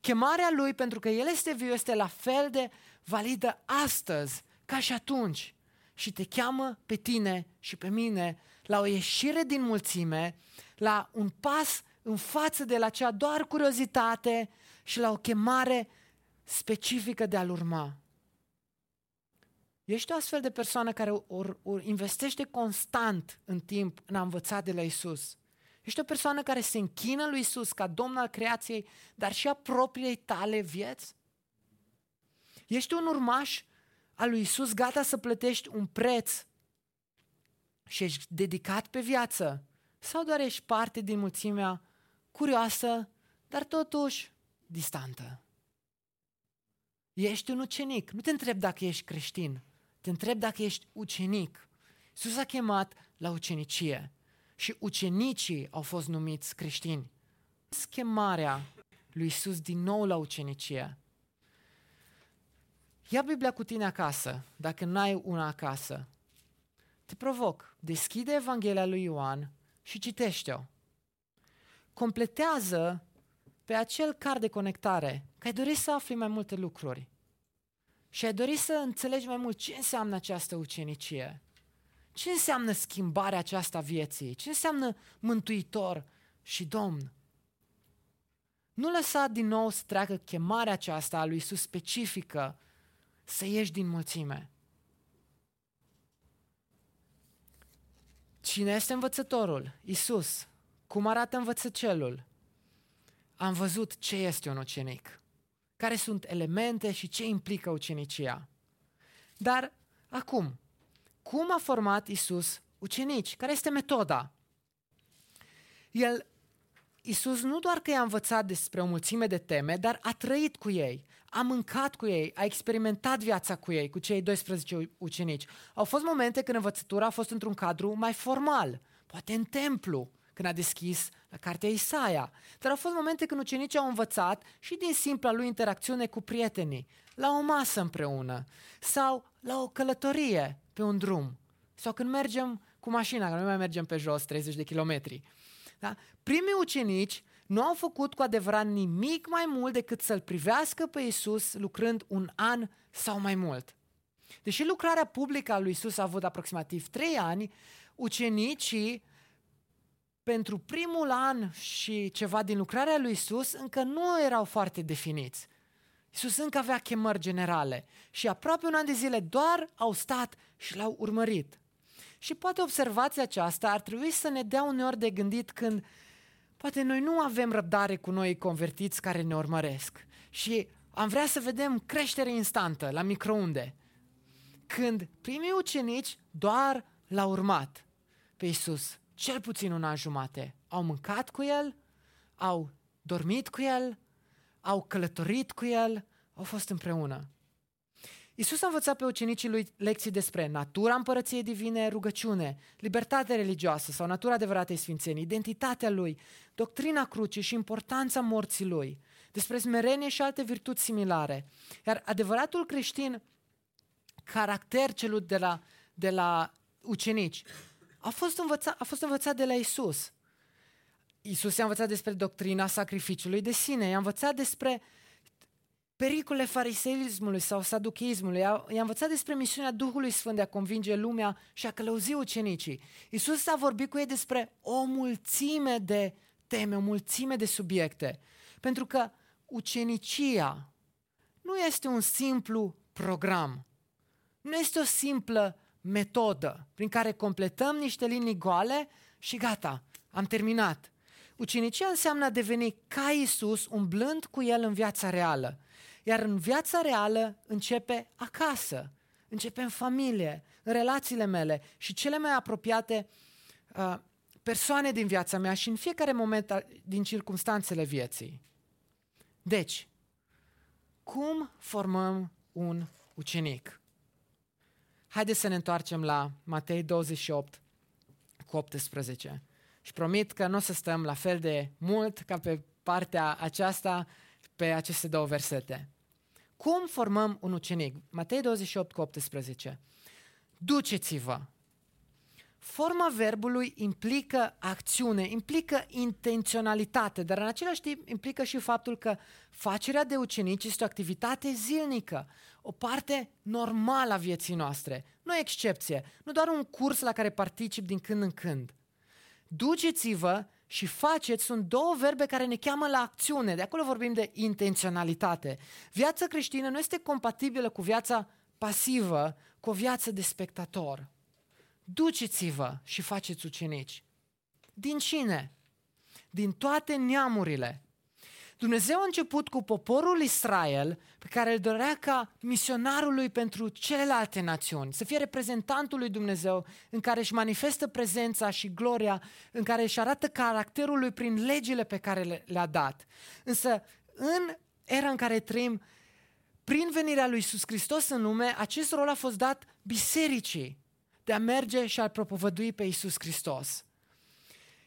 Chemarea Lui pentru că El este viu este la fel de validă astăzi ca și atunci și te cheamă pe tine și pe mine la o ieșire din mulțime, la un pas în față de la cea doar curiozitate și la o chemare specifică de a-L urma. Ești o astfel de persoană care or, or investește constant în timp în a învăța de la Isus. Ești o persoană care se închină lui Isus ca Domn al creației, dar și a propriei tale vieți? Ești un urmaș al lui Isus gata să plătești un preț și ești dedicat pe viață? Sau doar ești parte din mulțimea curioasă, dar totuși distantă? Ești un ucenic. Nu te întreb dacă ești creștin. Te întreb dacă ești ucenic. Iisus a chemat la ucenicie și ucenicii au fost numiți creștini. Chemarea lui Iisus din nou la ucenicie. Ia Biblia cu tine acasă, dacă n-ai una acasă. Te provoc, deschide Evanghelia lui Ioan și citește-o. Completează pe acel card de conectare, că ai dori să afli mai multe lucruri. Și ai dori să înțelegi mai mult ce înseamnă această ucenicie. Ce înseamnă schimbarea aceasta vieții? Ce înseamnă mântuitor și domn? Nu lăsa din nou să treacă chemarea aceasta a lui Iisus specifică să ieși din mulțime. Cine este învățătorul? Isus. Cum arată învățăcelul? Am văzut ce este un ucenic care sunt elemente și ce implică ucenicia. Dar acum, cum a format Isus ucenici? Care este metoda? El, Isus nu doar că i-a învățat despre o mulțime de teme, dar a trăit cu ei, a mâncat cu ei, a experimentat viața cu ei, cu cei 12 ucenici. Au fost momente când învățătura a fost într-un cadru mai formal, poate în templu, când a deschis la cartea Isaia. Dar au fost momente când ucenicii au învățat și din simpla lui interacțiune cu prietenii, la o masă împreună sau la o călătorie pe un drum sau când mergem cu mașina, că nu mai mergem pe jos 30 de kilometri. Da? Primii ucenici nu au făcut cu adevărat nimic mai mult decât să-L privească pe Isus lucrând un an sau mai mult. Deși lucrarea publică a lui Isus a avut aproximativ trei ani, ucenicii pentru primul an și ceva din lucrarea lui Isus încă nu erau foarte definiți. Isus încă avea chemări generale și aproape un an de zile doar au stat și l-au urmărit. Și poate observația aceasta ar trebui să ne dea uneori de gândit când poate noi nu avem răbdare cu noi convertiți care ne urmăresc și am vrea să vedem creștere instantă la microunde. Când primii ucenici doar l-au urmat pe Isus cel puțin un an jumate. Au mâncat cu el, au dormit cu el, au călătorit cu el, au fost împreună. Isus a învățat pe ucenicii lui lecții despre natura împărăției divine, rugăciune, libertate religioasă sau natura adevăratei sfințenii, identitatea lui, doctrina crucii și importanța morții lui, despre smerenie și alte virtuți similare. Iar adevăratul creștin, caracter celul de la, de la ucenici, a fost învățat, a fost învățat de la Isus. Isus i-a învățat despre doctrina sacrificiului de sine, i-a învățat despre pericole fariseismului sau saducheismului, i-a, i-a învățat despre misiunea Duhului Sfânt de a convinge lumea și a călăuzi ucenicii. Isus a vorbit cu ei despre o mulțime de teme, o mulțime de subiecte. Pentru că ucenicia nu este un simplu program, nu este o simplă metodă prin care completăm niște linii goale și gata, am terminat. Ucenicia înseamnă a deveni ca Isus, umblând cu El în viața reală. Iar în viața reală începe acasă, începe în familie, în relațiile mele și cele mai apropiate uh, persoane din viața mea și în fiecare moment din circunstanțele vieții. Deci, cum formăm un ucenic? Haideți să ne întoarcem la Matei 28 cu 18. Și promit că nu o să stăm la fel de mult ca pe partea aceasta, pe aceste două versete. Cum formăm un ucenic? Matei 28 cu 18. Duceți-vă Forma verbului implică acțiune, implică intenționalitate, dar în același timp implică și faptul că facerea de ucenici este o activitate zilnică, o parte normală a vieții noastre, nu excepție, nu doar un curs la care particip din când în când. Duceți-vă și faceți sunt două verbe care ne cheamă la acțiune, de acolo vorbim de intenționalitate. Viața creștină nu este compatibilă cu viața pasivă, cu o viață de spectator. Duceți-vă și faceți ucenici. Din cine? Din toate neamurile. Dumnezeu a început cu poporul Israel, pe care îl dorea ca misionarul lui pentru celelalte națiuni, să fie reprezentantul lui Dumnezeu, în care își manifestă prezența și gloria, în care își arată caracterul lui prin legile pe care le-a dat. Însă, în era în care trăim, prin venirea lui Iisus Hristos în lume, acest rol a fost dat bisericii de a merge și a propovădui pe Iisus Hristos.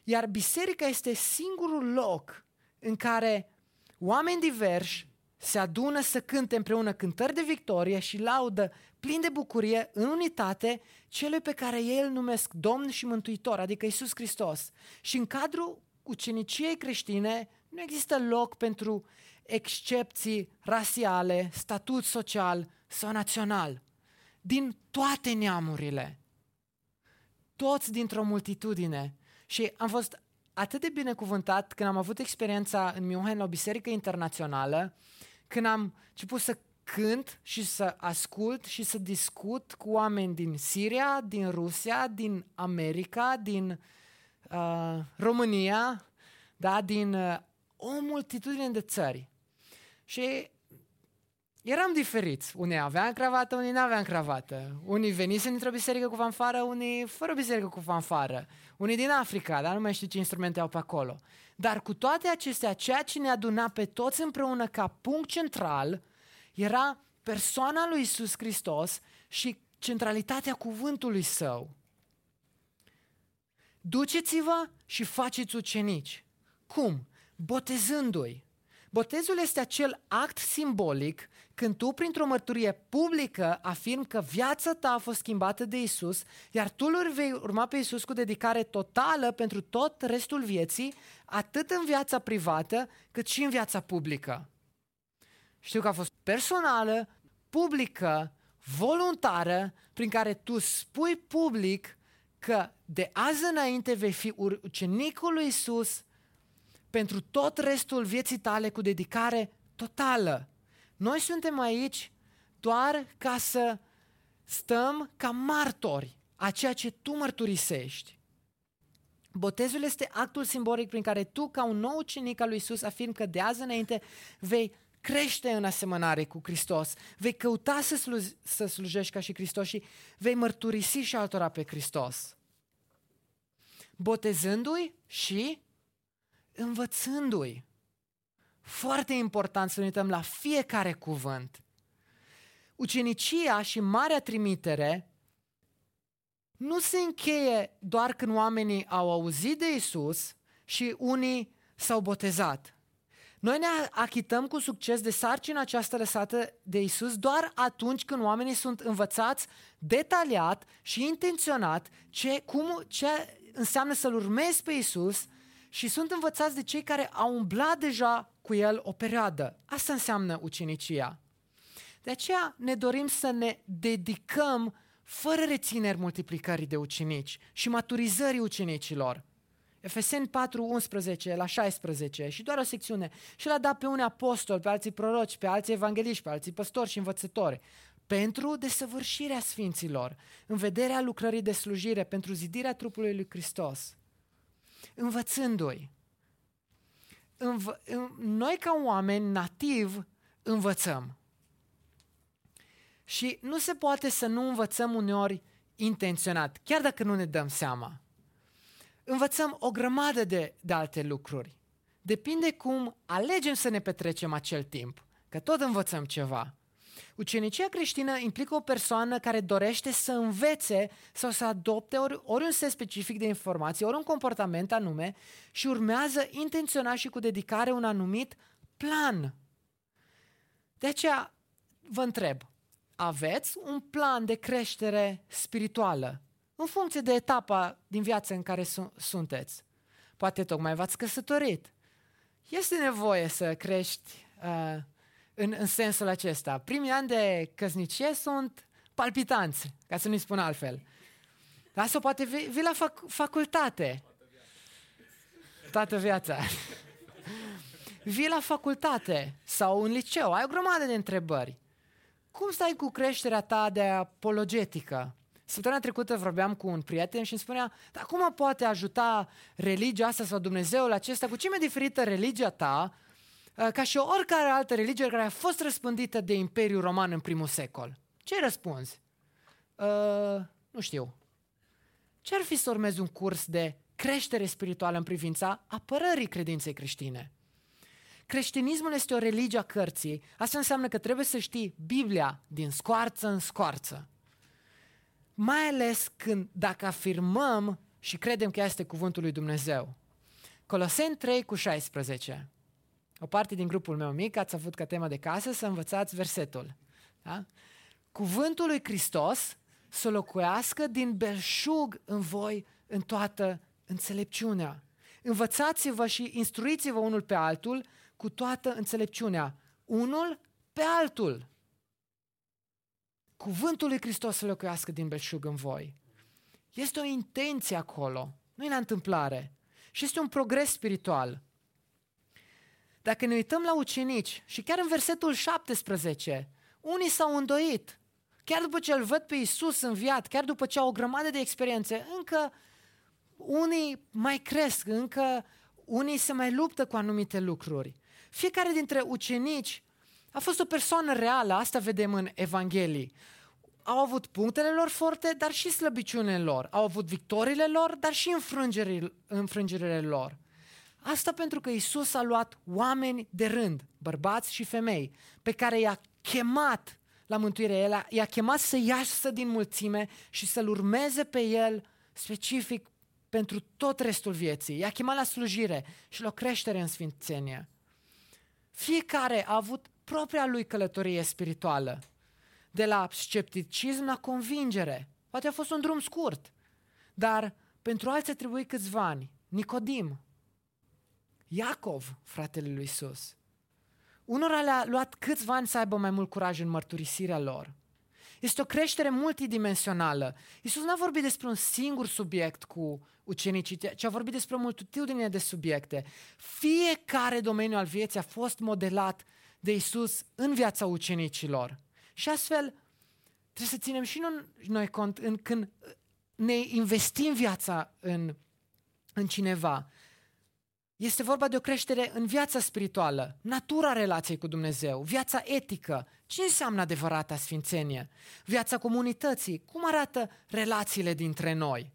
Iar biserica este singurul loc în care oameni diversi se adună să cânte împreună cântări de victorie și laudă plin de bucurie în unitate celui pe care ei îl numesc Domn și Mântuitor, adică Isus Hristos. Și în cadrul uceniciei creștine nu există loc pentru excepții rasiale, statut social sau național. Din toate neamurile. Toți dintr-o multitudine. Și am fost atât de binecuvântat când am avut experiența în München la o biserică internațională, când am început să cânt și să ascult și să discut cu oameni din Siria, din Rusia, din America, din uh, România, da, din uh, o multitudine de țări. Și eram diferiți. Unii aveam cravată, unii nu aveam cravată. Unii venise dintr-o biserică cu fanfară, unii fără biserică cu fanfară. Unii din Africa, dar nu mai știu ce instrumente au pe acolo. Dar cu toate acestea, ceea ce ne aduna pe toți împreună ca punct central era persoana lui Isus Hristos și centralitatea cuvântului său. Duceți-vă și faceți ucenici. Cum? Botezându-i. Botezul este acel act simbolic când tu, printr-o mărturie publică, afirmi că viața ta a fost schimbată de Isus, iar tu îl vei urma pe Isus cu dedicare totală pentru tot restul vieții, atât în viața privată, cât și în viața publică. Știu că a fost personală, publică, voluntară, prin care tu spui public că de azi înainte vei fi ucenicul lui Isus pentru tot restul vieții tale cu dedicare totală. Noi suntem aici doar ca să stăm ca martori a ceea ce tu mărturisești. Botezul este actul simbolic prin care tu, ca un nou ucenic al lui Isus, afirm că de azi înainte vei crește în asemănare cu Hristos, vei căuta să, slu- să slujești ca și Hristos și vei mărturisi și altora pe Hristos. Botezându-i și învățându-i. Foarte important să ne uităm la fiecare cuvânt. Ucenicia și marea trimitere nu se încheie doar când oamenii au auzit de Isus și unii s-au botezat. Noi ne achităm cu succes de sarcina aceasta lăsată de Isus doar atunci când oamenii sunt învățați detaliat și intenționat ce, cum, ce înseamnă să-L urmezi pe Isus și sunt învățați de cei care au umblat deja cu el o perioadă. Asta înseamnă ucenicia. De aceea ne dorim să ne dedicăm fără rețineri multiplicării de ucenici și maturizării ucenicilor. Efeseni 4, 11 la 16 și doar o secțiune. Și l-a dat pe unii apostoli, pe alții proroci, pe alții evangeliști, pe alții păstori și învățători pentru desăvârșirea sfinților, în vederea lucrării de slujire, pentru zidirea trupului lui Hristos învățându-i. Înv- noi ca oameni nativ învățăm. Și nu se poate să nu învățăm uneori intenționat, chiar dacă nu ne dăm seama. Învățăm o grămadă de, de alte lucruri. Depinde cum alegem să ne petrecem acel timp, că tot învățăm ceva. Ucenicia creștină implică o persoană care dorește să învețe sau să adopte ori, ori un set specific de informații, ori un comportament anume și urmează intenționat și cu dedicare un anumit plan. De aceea vă întreb, aveți un plan de creștere spirituală în funcție de etapa din viață în care su- sunteți? Poate tocmai v-ați căsătorit. Este nevoie să crești uh, în, în sensul acesta. Primii ani de căsnicie sunt palpitanți, ca să nu-i spun altfel. Dar sau poate vii, vii la fac, facultate. Toată viața. vii la facultate sau în liceu, ai o grămadă de întrebări. cum stai cu creșterea ta de apologetică? Săptămâna trecută vorbeam cu un prieten și îmi spunea, dar cum poate ajuta religia asta sau Dumnezeul acesta? Cu ce e diferită religia ta uh, ca și oricare altă religie care a fost răspândită de Imperiul Roman în primul secol? Ce răspunzi? Uh, nu știu. Ce ar fi să urmezi un curs de creștere spirituală în privința apărării credinței creștine? Creștinismul este o religie a cărții. Asta înseamnă că trebuie să știi Biblia din scoarță în scoarță. Mai ales când, dacă afirmăm și credem că este cuvântul lui Dumnezeu. Coloseni 3 cu 16. O parte din grupul meu mic ați avut ca tema de casă să învățați versetul. Da? Cuvântul lui Hristos să locuiască din belșug în voi în toată înțelepciunea. Învățați-vă și instruiți-vă unul pe altul cu toată înțelepciunea. Unul pe altul. Cuvântul lui Hristos să locuiască din belșug în voi. Este o intenție acolo, nu e la întâmplare. Și este un progres spiritual. Dacă ne uităm la ucenici, și chiar în versetul 17, unii s-au îndoit. Chiar după ce îl văd pe Isus înviat, chiar după ce au o grămadă de experiențe, încă unii mai cresc, încă unii se mai luptă cu anumite lucruri. Fiecare dintre ucenici a fost o persoană reală, asta vedem în Evanghelii. Au avut punctele lor forte, dar și slăbiciunile lor. Au avut victoriile lor, dar și înfrângerile lor. Asta pentru că Isus a luat oameni de rând, bărbați și femei, pe care i-a chemat la mântuire. El i-a chemat să iasă din mulțime și să-L urmeze pe El specific pentru tot restul vieții. I-a chemat la slujire și la o creștere în sfințenie. Fiecare a avut propria lui călătorie spirituală. De la scepticism la convingere. Poate a fost un drum scurt, dar pentru alții a trebuit câțiva ani. Nicodim, Iacov, fratele lui Isus. Unora le-a luat câțiva ani să aibă mai mult curaj în mărturisirea lor. Este o creștere multidimensională. Isus n-a vorbit despre un singur subiect cu ucenicii, ci a vorbit despre o multitudine de subiecte. Fiecare domeniu al vieții a fost modelat de Isus în viața ucenicilor. Și astfel trebuie să ținem și noi cont în, când ne investim viața în, în cineva. Este vorba de o creștere în viața spirituală, natura relației cu Dumnezeu, viața etică. Ce înseamnă adevărata sfințenie? Viața comunității. Cum arată relațiile dintre noi?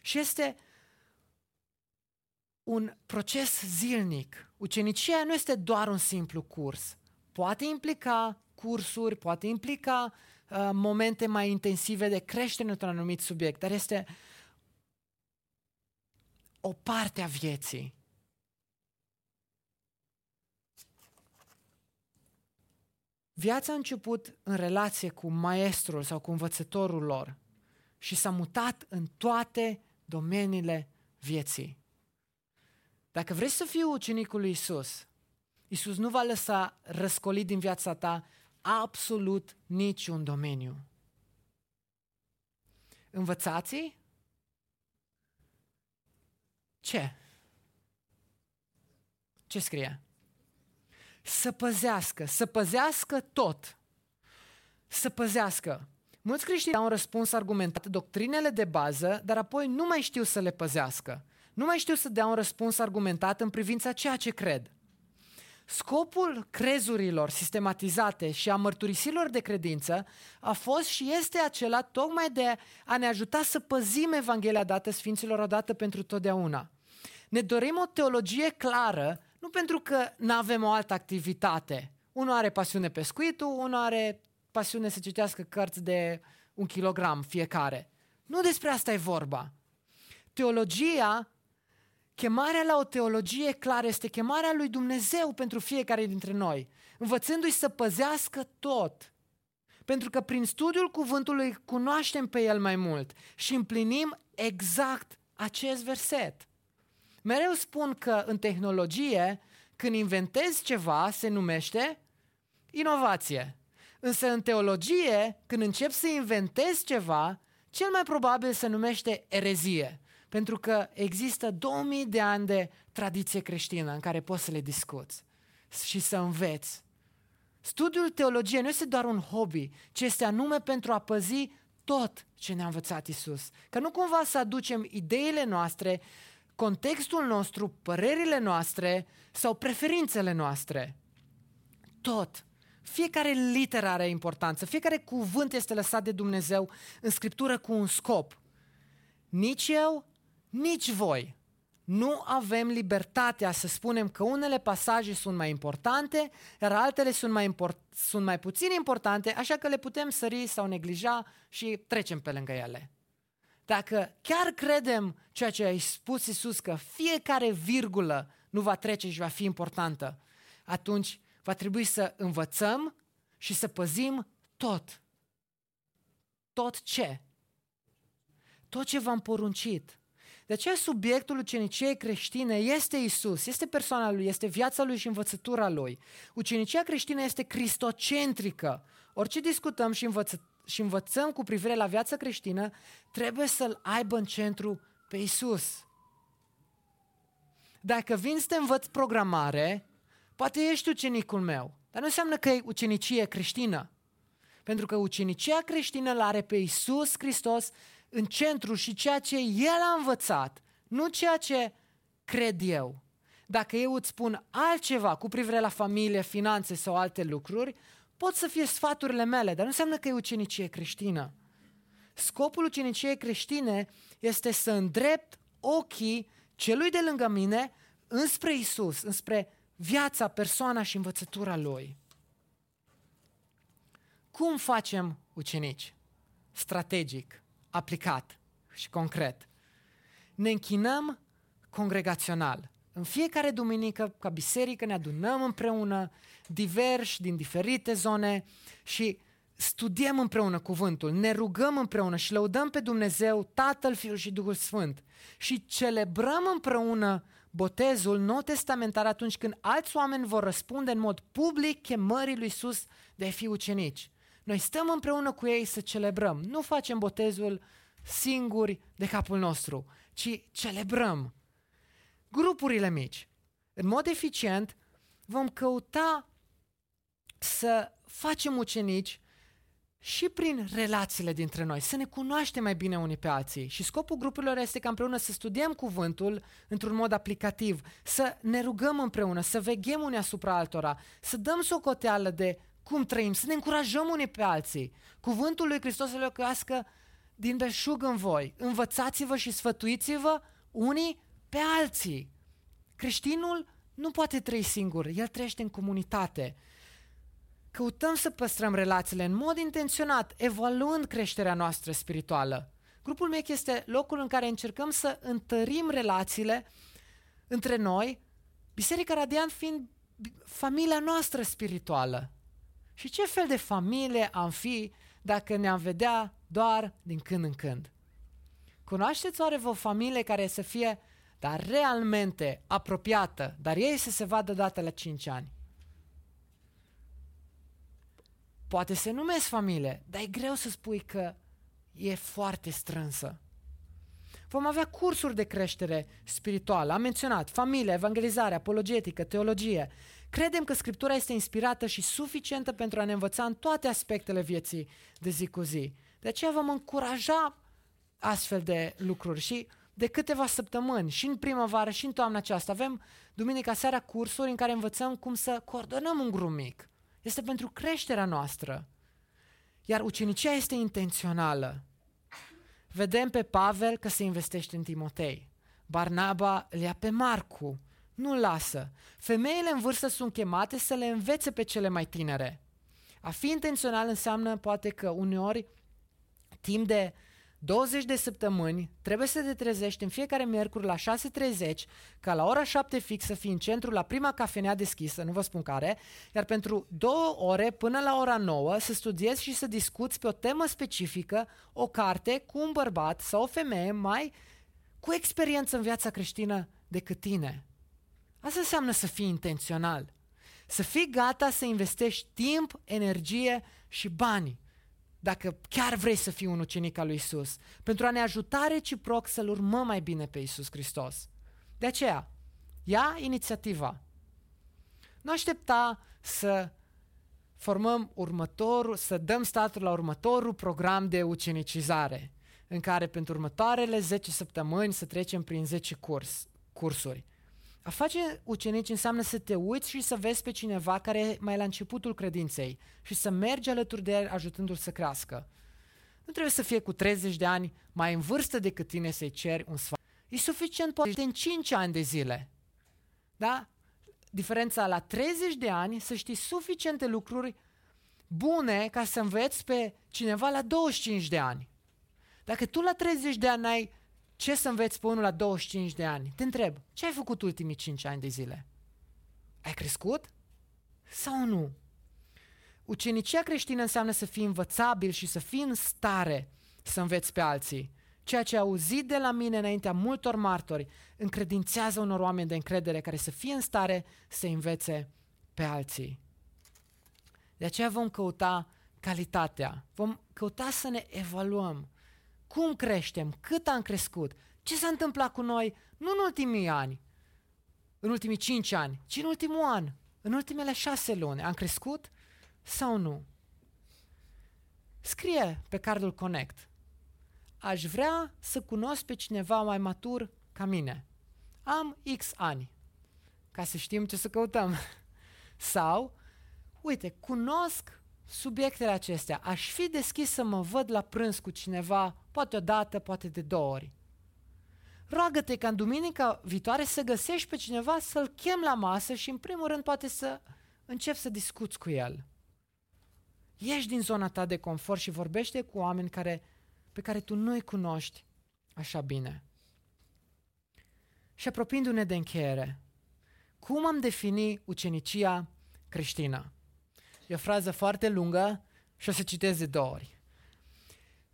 Și este un proces zilnic. Ucenicia nu este doar un simplu curs. Poate implica cursuri, poate implica uh, momente mai intensive de creștere într-un anumit subiect, dar este o parte a vieții. Viața a început în relație cu maestrul sau cu învățătorul lor și s-a mutat în toate domeniile vieții. Dacă vrei să fii ucenicul lui Isus, Isus nu va lăsa răscolit din viața ta absolut niciun domeniu. Învățații? Ce? Ce scrie? Să păzească, să păzească tot. Să păzească. Mulți creștini au un răspuns argumentat doctrinele de bază, dar apoi nu mai știu să le păzească. Nu mai știu să dea un răspuns argumentat în privința ceea ce cred. Scopul crezurilor sistematizate și a mărturisirilor de credință a fost și este acela tocmai de a ne ajuta să păzim Evanghelia dată Sfinților odată pentru totdeauna. Ne dorim o teologie clară, nu pentru că nu avem o altă activitate. Unul are pasiune pescuitul, unul are pasiune să citească cărți de un kilogram fiecare. Nu despre asta e vorba. Teologia Chemarea la o teologie clară este chemarea lui Dumnezeu pentru fiecare dintre noi, învățându-i să păzească tot. Pentru că prin studiul cuvântului cunoaștem pe el mai mult și împlinim exact acest verset. Mereu spun că în tehnologie, când inventezi ceva, se numește inovație. Însă în teologie, când începi să inventezi ceva, cel mai probabil se numește erezie pentru că există 2000 de ani de tradiție creștină în care poți să le discuți și să înveți Studiul teologiei nu este doar un hobby, ci este anume pentru a păzi tot ce ne-a învățat Isus. Că nu cumva să aducem ideile noastre, contextul nostru, părerile noastre sau preferințele noastre. Tot. Fiecare literă are importanță, fiecare cuvânt este lăsat de Dumnezeu în Scriptură cu un scop. Nici eu, nici voi nu avem libertatea să spunem că unele pasaje sunt mai importante, iar altele sunt mai, import, sunt mai puțin importante, așa că le putem sări sau neglija și trecem pe lângă ele. Dacă chiar credem ceea ce ai spus Isus, că fiecare virgulă nu va trece și va fi importantă, atunci va trebui să învățăm și să păzim tot. Tot ce? Tot ce v-am poruncit. De aceea subiectul uceniciei creștine este Isus, este persoana lui, este viața lui și învățătura lui. Ucenicia creștină este cristocentrică. Orice discutăm și, învăță, și învățăm cu privire la viața creștină, trebuie să-l aibă în centru pe Isus. Dacă vin să te învăț programare, poate ești ucenicul meu, dar nu înseamnă că e ucenicie creștină. Pentru că ucenicia creștină l are pe Isus Hristos în centru și ceea ce El a învățat, nu ceea ce cred eu. Dacă eu îți spun altceva cu privire la familie, finanțe sau alte lucruri, pot să fie sfaturile mele, dar nu înseamnă că e ucenicie creștină. Scopul uceniciei creștine este să îndrept ochii celui de lângă mine înspre Isus, înspre viața, persoana și învățătura Lui. Cum facem ucenici? Strategic aplicat și concret. Ne închinăm congregațional. În fiecare duminică, ca biserică, ne adunăm împreună, diversi din diferite zone și studiem împreună cuvântul, ne rugăm împreună și lăudăm pe Dumnezeu, Tatăl, Fiul și Duhul Sfânt și celebrăm împreună botezul nou testamentar atunci când alți oameni vor răspunde în mod public chemării lui Iisus de a fi ucenici. Noi stăm împreună cu ei să celebrăm. Nu facem botezul singuri de capul nostru, ci celebrăm. Grupurile mici. În mod eficient, vom căuta să facem ucenici și prin relațiile dintre noi, să ne cunoaștem mai bine unii pe alții. Și scopul grupurilor este ca împreună să studiem cuvântul într-un mod aplicativ, să ne rugăm împreună, să veghem unii asupra altora, să dăm socoteală de cum trăim, să ne încurajăm unii pe alții. Cuvântul lui Hristos să locuiască din beșug în voi. Învățați-vă și sfătuiți-vă unii pe alții. Creștinul nu poate trăi singur, el trăiește în comunitate. Căutăm să păstrăm relațiile în mod intenționat, evaluând creșterea noastră spirituală. Grupul meu este locul în care încercăm să întărim relațiile între noi, Biserica Radiant fiind familia noastră spirituală. Și ce fel de familie am fi dacă ne-am vedea doar din când în când? Cunoașteți oare o familie care să fie, dar realmente apropiată, dar ei să se vadă dată la 5 ani? Poate se numesc familie, dar e greu să spui că e foarte strânsă. Vom avea cursuri de creștere spirituală. Am menționat familie, evangelizare, apologetică, teologie. Credem că Scriptura este inspirată și suficientă pentru a ne învăța în toate aspectele vieții de zi cu zi. De aceea vom încuraja astfel de lucruri și de câteva săptămâni, și în primăvară, și în toamna aceasta, avem duminica seara cursuri în care învățăm cum să coordonăm un grup mic. Este pentru creșterea noastră. Iar ucenicia este intențională. Vedem pe Pavel că se investește în Timotei. Barnaba îl ia pe Marcu nu lasă. Femeile în vârstă sunt chemate să le învețe pe cele mai tinere. A fi intențional înseamnă poate că uneori timp de 20 de săptămâni trebuie să te trezești în fiecare miercuri la 6.30 ca la ora 7 fix să fii în centru la prima cafenea deschisă, nu vă spun care, iar pentru două ore până la ora 9 să studiezi și să discuți pe o temă specifică o carte cu un bărbat sau o femeie mai cu experiență în viața creștină decât tine. Asta înseamnă să fii intențional. Să fii gata să investești timp, energie și bani dacă chiar vrei să fii un ucenic al lui Isus, pentru a ne ajuta reciproc să-L urmăm mai bine pe Isus Hristos. De aceea, ia inițiativa. Nu aștepta să formăm următorul, să dăm statul la următorul program de ucenicizare, în care pentru următoarele 10 săptămâni să trecem prin 10 curs, cursuri. A face ucenici înseamnă să te uiți și să vezi pe cineva care e mai la începutul credinței și să mergi alături de el ajutându-l să crească. Nu trebuie să fie cu 30 de ani mai în vârstă decât tine să-i ceri un sfat. E suficient poate în 5 ani de zile. Da? Diferența la 30 de ani să știi suficiente lucruri bune ca să înveți pe cineva la 25 de ani. Dacă tu la 30 de ani ai ce să înveți pe unul la 25 de ani, te întreb, ce ai făcut ultimii 5 ani de zile? Ai crescut? Sau nu? Ucenicia creștină înseamnă să fii învățabil și să fii în stare să înveți pe alții. Ceea ce ai auzit de la mine înaintea multor martori încredințează unor oameni de încredere care să fie în stare să învețe pe alții. De aceea vom căuta calitatea, vom căuta să ne evaluăm. Cum creștem? Cât am crescut? Ce s-a întâmplat cu noi? Nu în ultimii ani, în ultimii cinci ani, ci în ultimul an, în ultimele șase luni. Am crescut sau nu? Scrie pe cardul Connect. Aș vrea să cunosc pe cineva mai matur ca mine. Am X ani. Ca să știm ce să căutăm. Sau, uite, cunosc subiectele acestea. Aș fi deschis să mă văd la prânz cu cineva, poate o dată, poate de două ori. Roagă-te ca în duminica viitoare să găsești pe cineva să-l chem la masă și în primul rând poate să încep să discuți cu el. Ieși din zona ta de confort și vorbește cu oameni care, pe care tu nu-i cunoști așa bine. Și apropiindu-ne de încheiere, cum am defini ucenicia creștină? E o frază foarte lungă și o să citesc de două ori.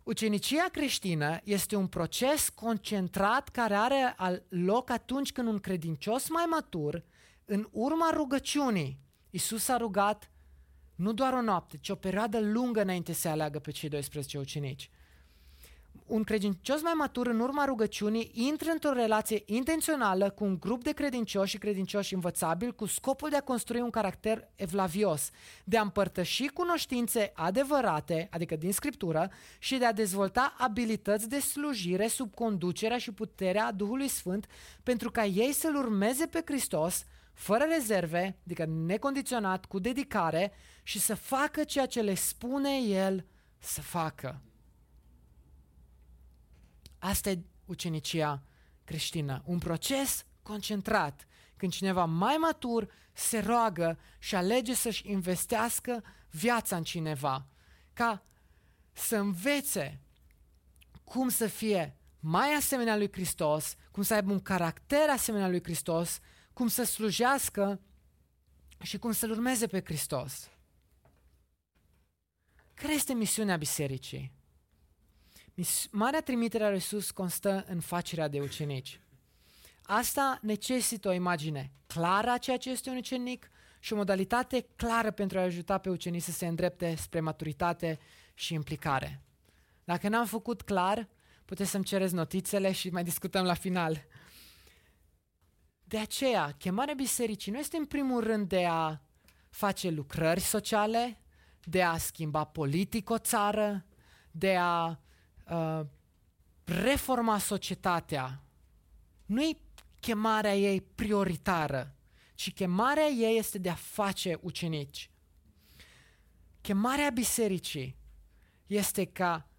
Ucenicia creștină este un proces concentrat care are loc atunci când un credincios mai matur, în urma rugăciunii, Isus a rugat nu doar o noapte, ci o perioadă lungă înainte să aleagă pe cei 12 ucenici. Un credincios mai matur în urma rugăciunii intră într-o relație intențională cu un grup de credincioși și credincioși învățabili cu scopul de a construi un caracter evlavios, de a împărtăși cunoștințe adevărate, adică din Scriptură, și de a dezvolta abilități de slujire sub conducerea și puterea Duhului Sfânt pentru ca ei să-L urmeze pe Hristos fără rezerve, adică necondiționat, cu dedicare și să facă ceea ce le spune El să facă. Asta e ucenicia creștină, un proces concentrat. Când cineva mai matur se roagă și alege să-și investească viața în cineva, ca să învețe cum să fie mai asemenea lui Hristos, cum să aibă un caracter asemenea lui Hristos, cum să slujească și cum să-L urmeze pe Hristos. Care este misiunea bisericii? Marea trimitere a lui Iisus constă în facerea de ucenici. Asta necesită o imagine clară a ceea ce este un ucenic și o modalitate clară pentru a ajuta pe ucenici să se îndrepte spre maturitate și implicare. Dacă n-am făcut clar, puteți să-mi cereți notițele și mai discutăm la final. De aceea, chemarea bisericii nu este în primul rând de a face lucrări sociale, de a schimba politic o țară, de a uh, reforma societatea. Nu e chemarea ei prioritară, ci chemarea ei este de a face ucenici. Chemarea bisericii este ca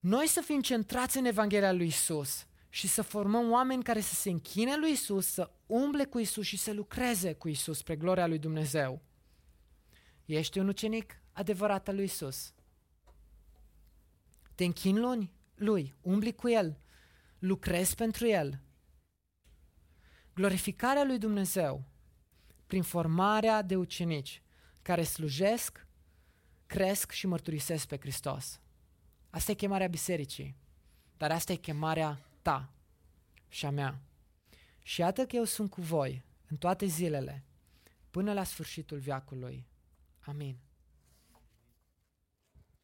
noi să fim centrați în Evanghelia lui Isus și să formăm oameni care să se închine lui Isus, să umble cu Isus și să lucreze cu Isus spre gloria lui Dumnezeu. Ești un ucenic adevărat al lui Isus. Te închin luni lui, umbli cu el, lucrezi pentru el. Glorificarea lui Dumnezeu prin formarea de ucenici care slujesc, cresc și mărturisesc pe Hristos. Asta e chemarea bisericii, dar asta e chemarea ta și a mea. Și iată că eu sunt cu voi în toate zilele, până la sfârșitul viacului. Amin.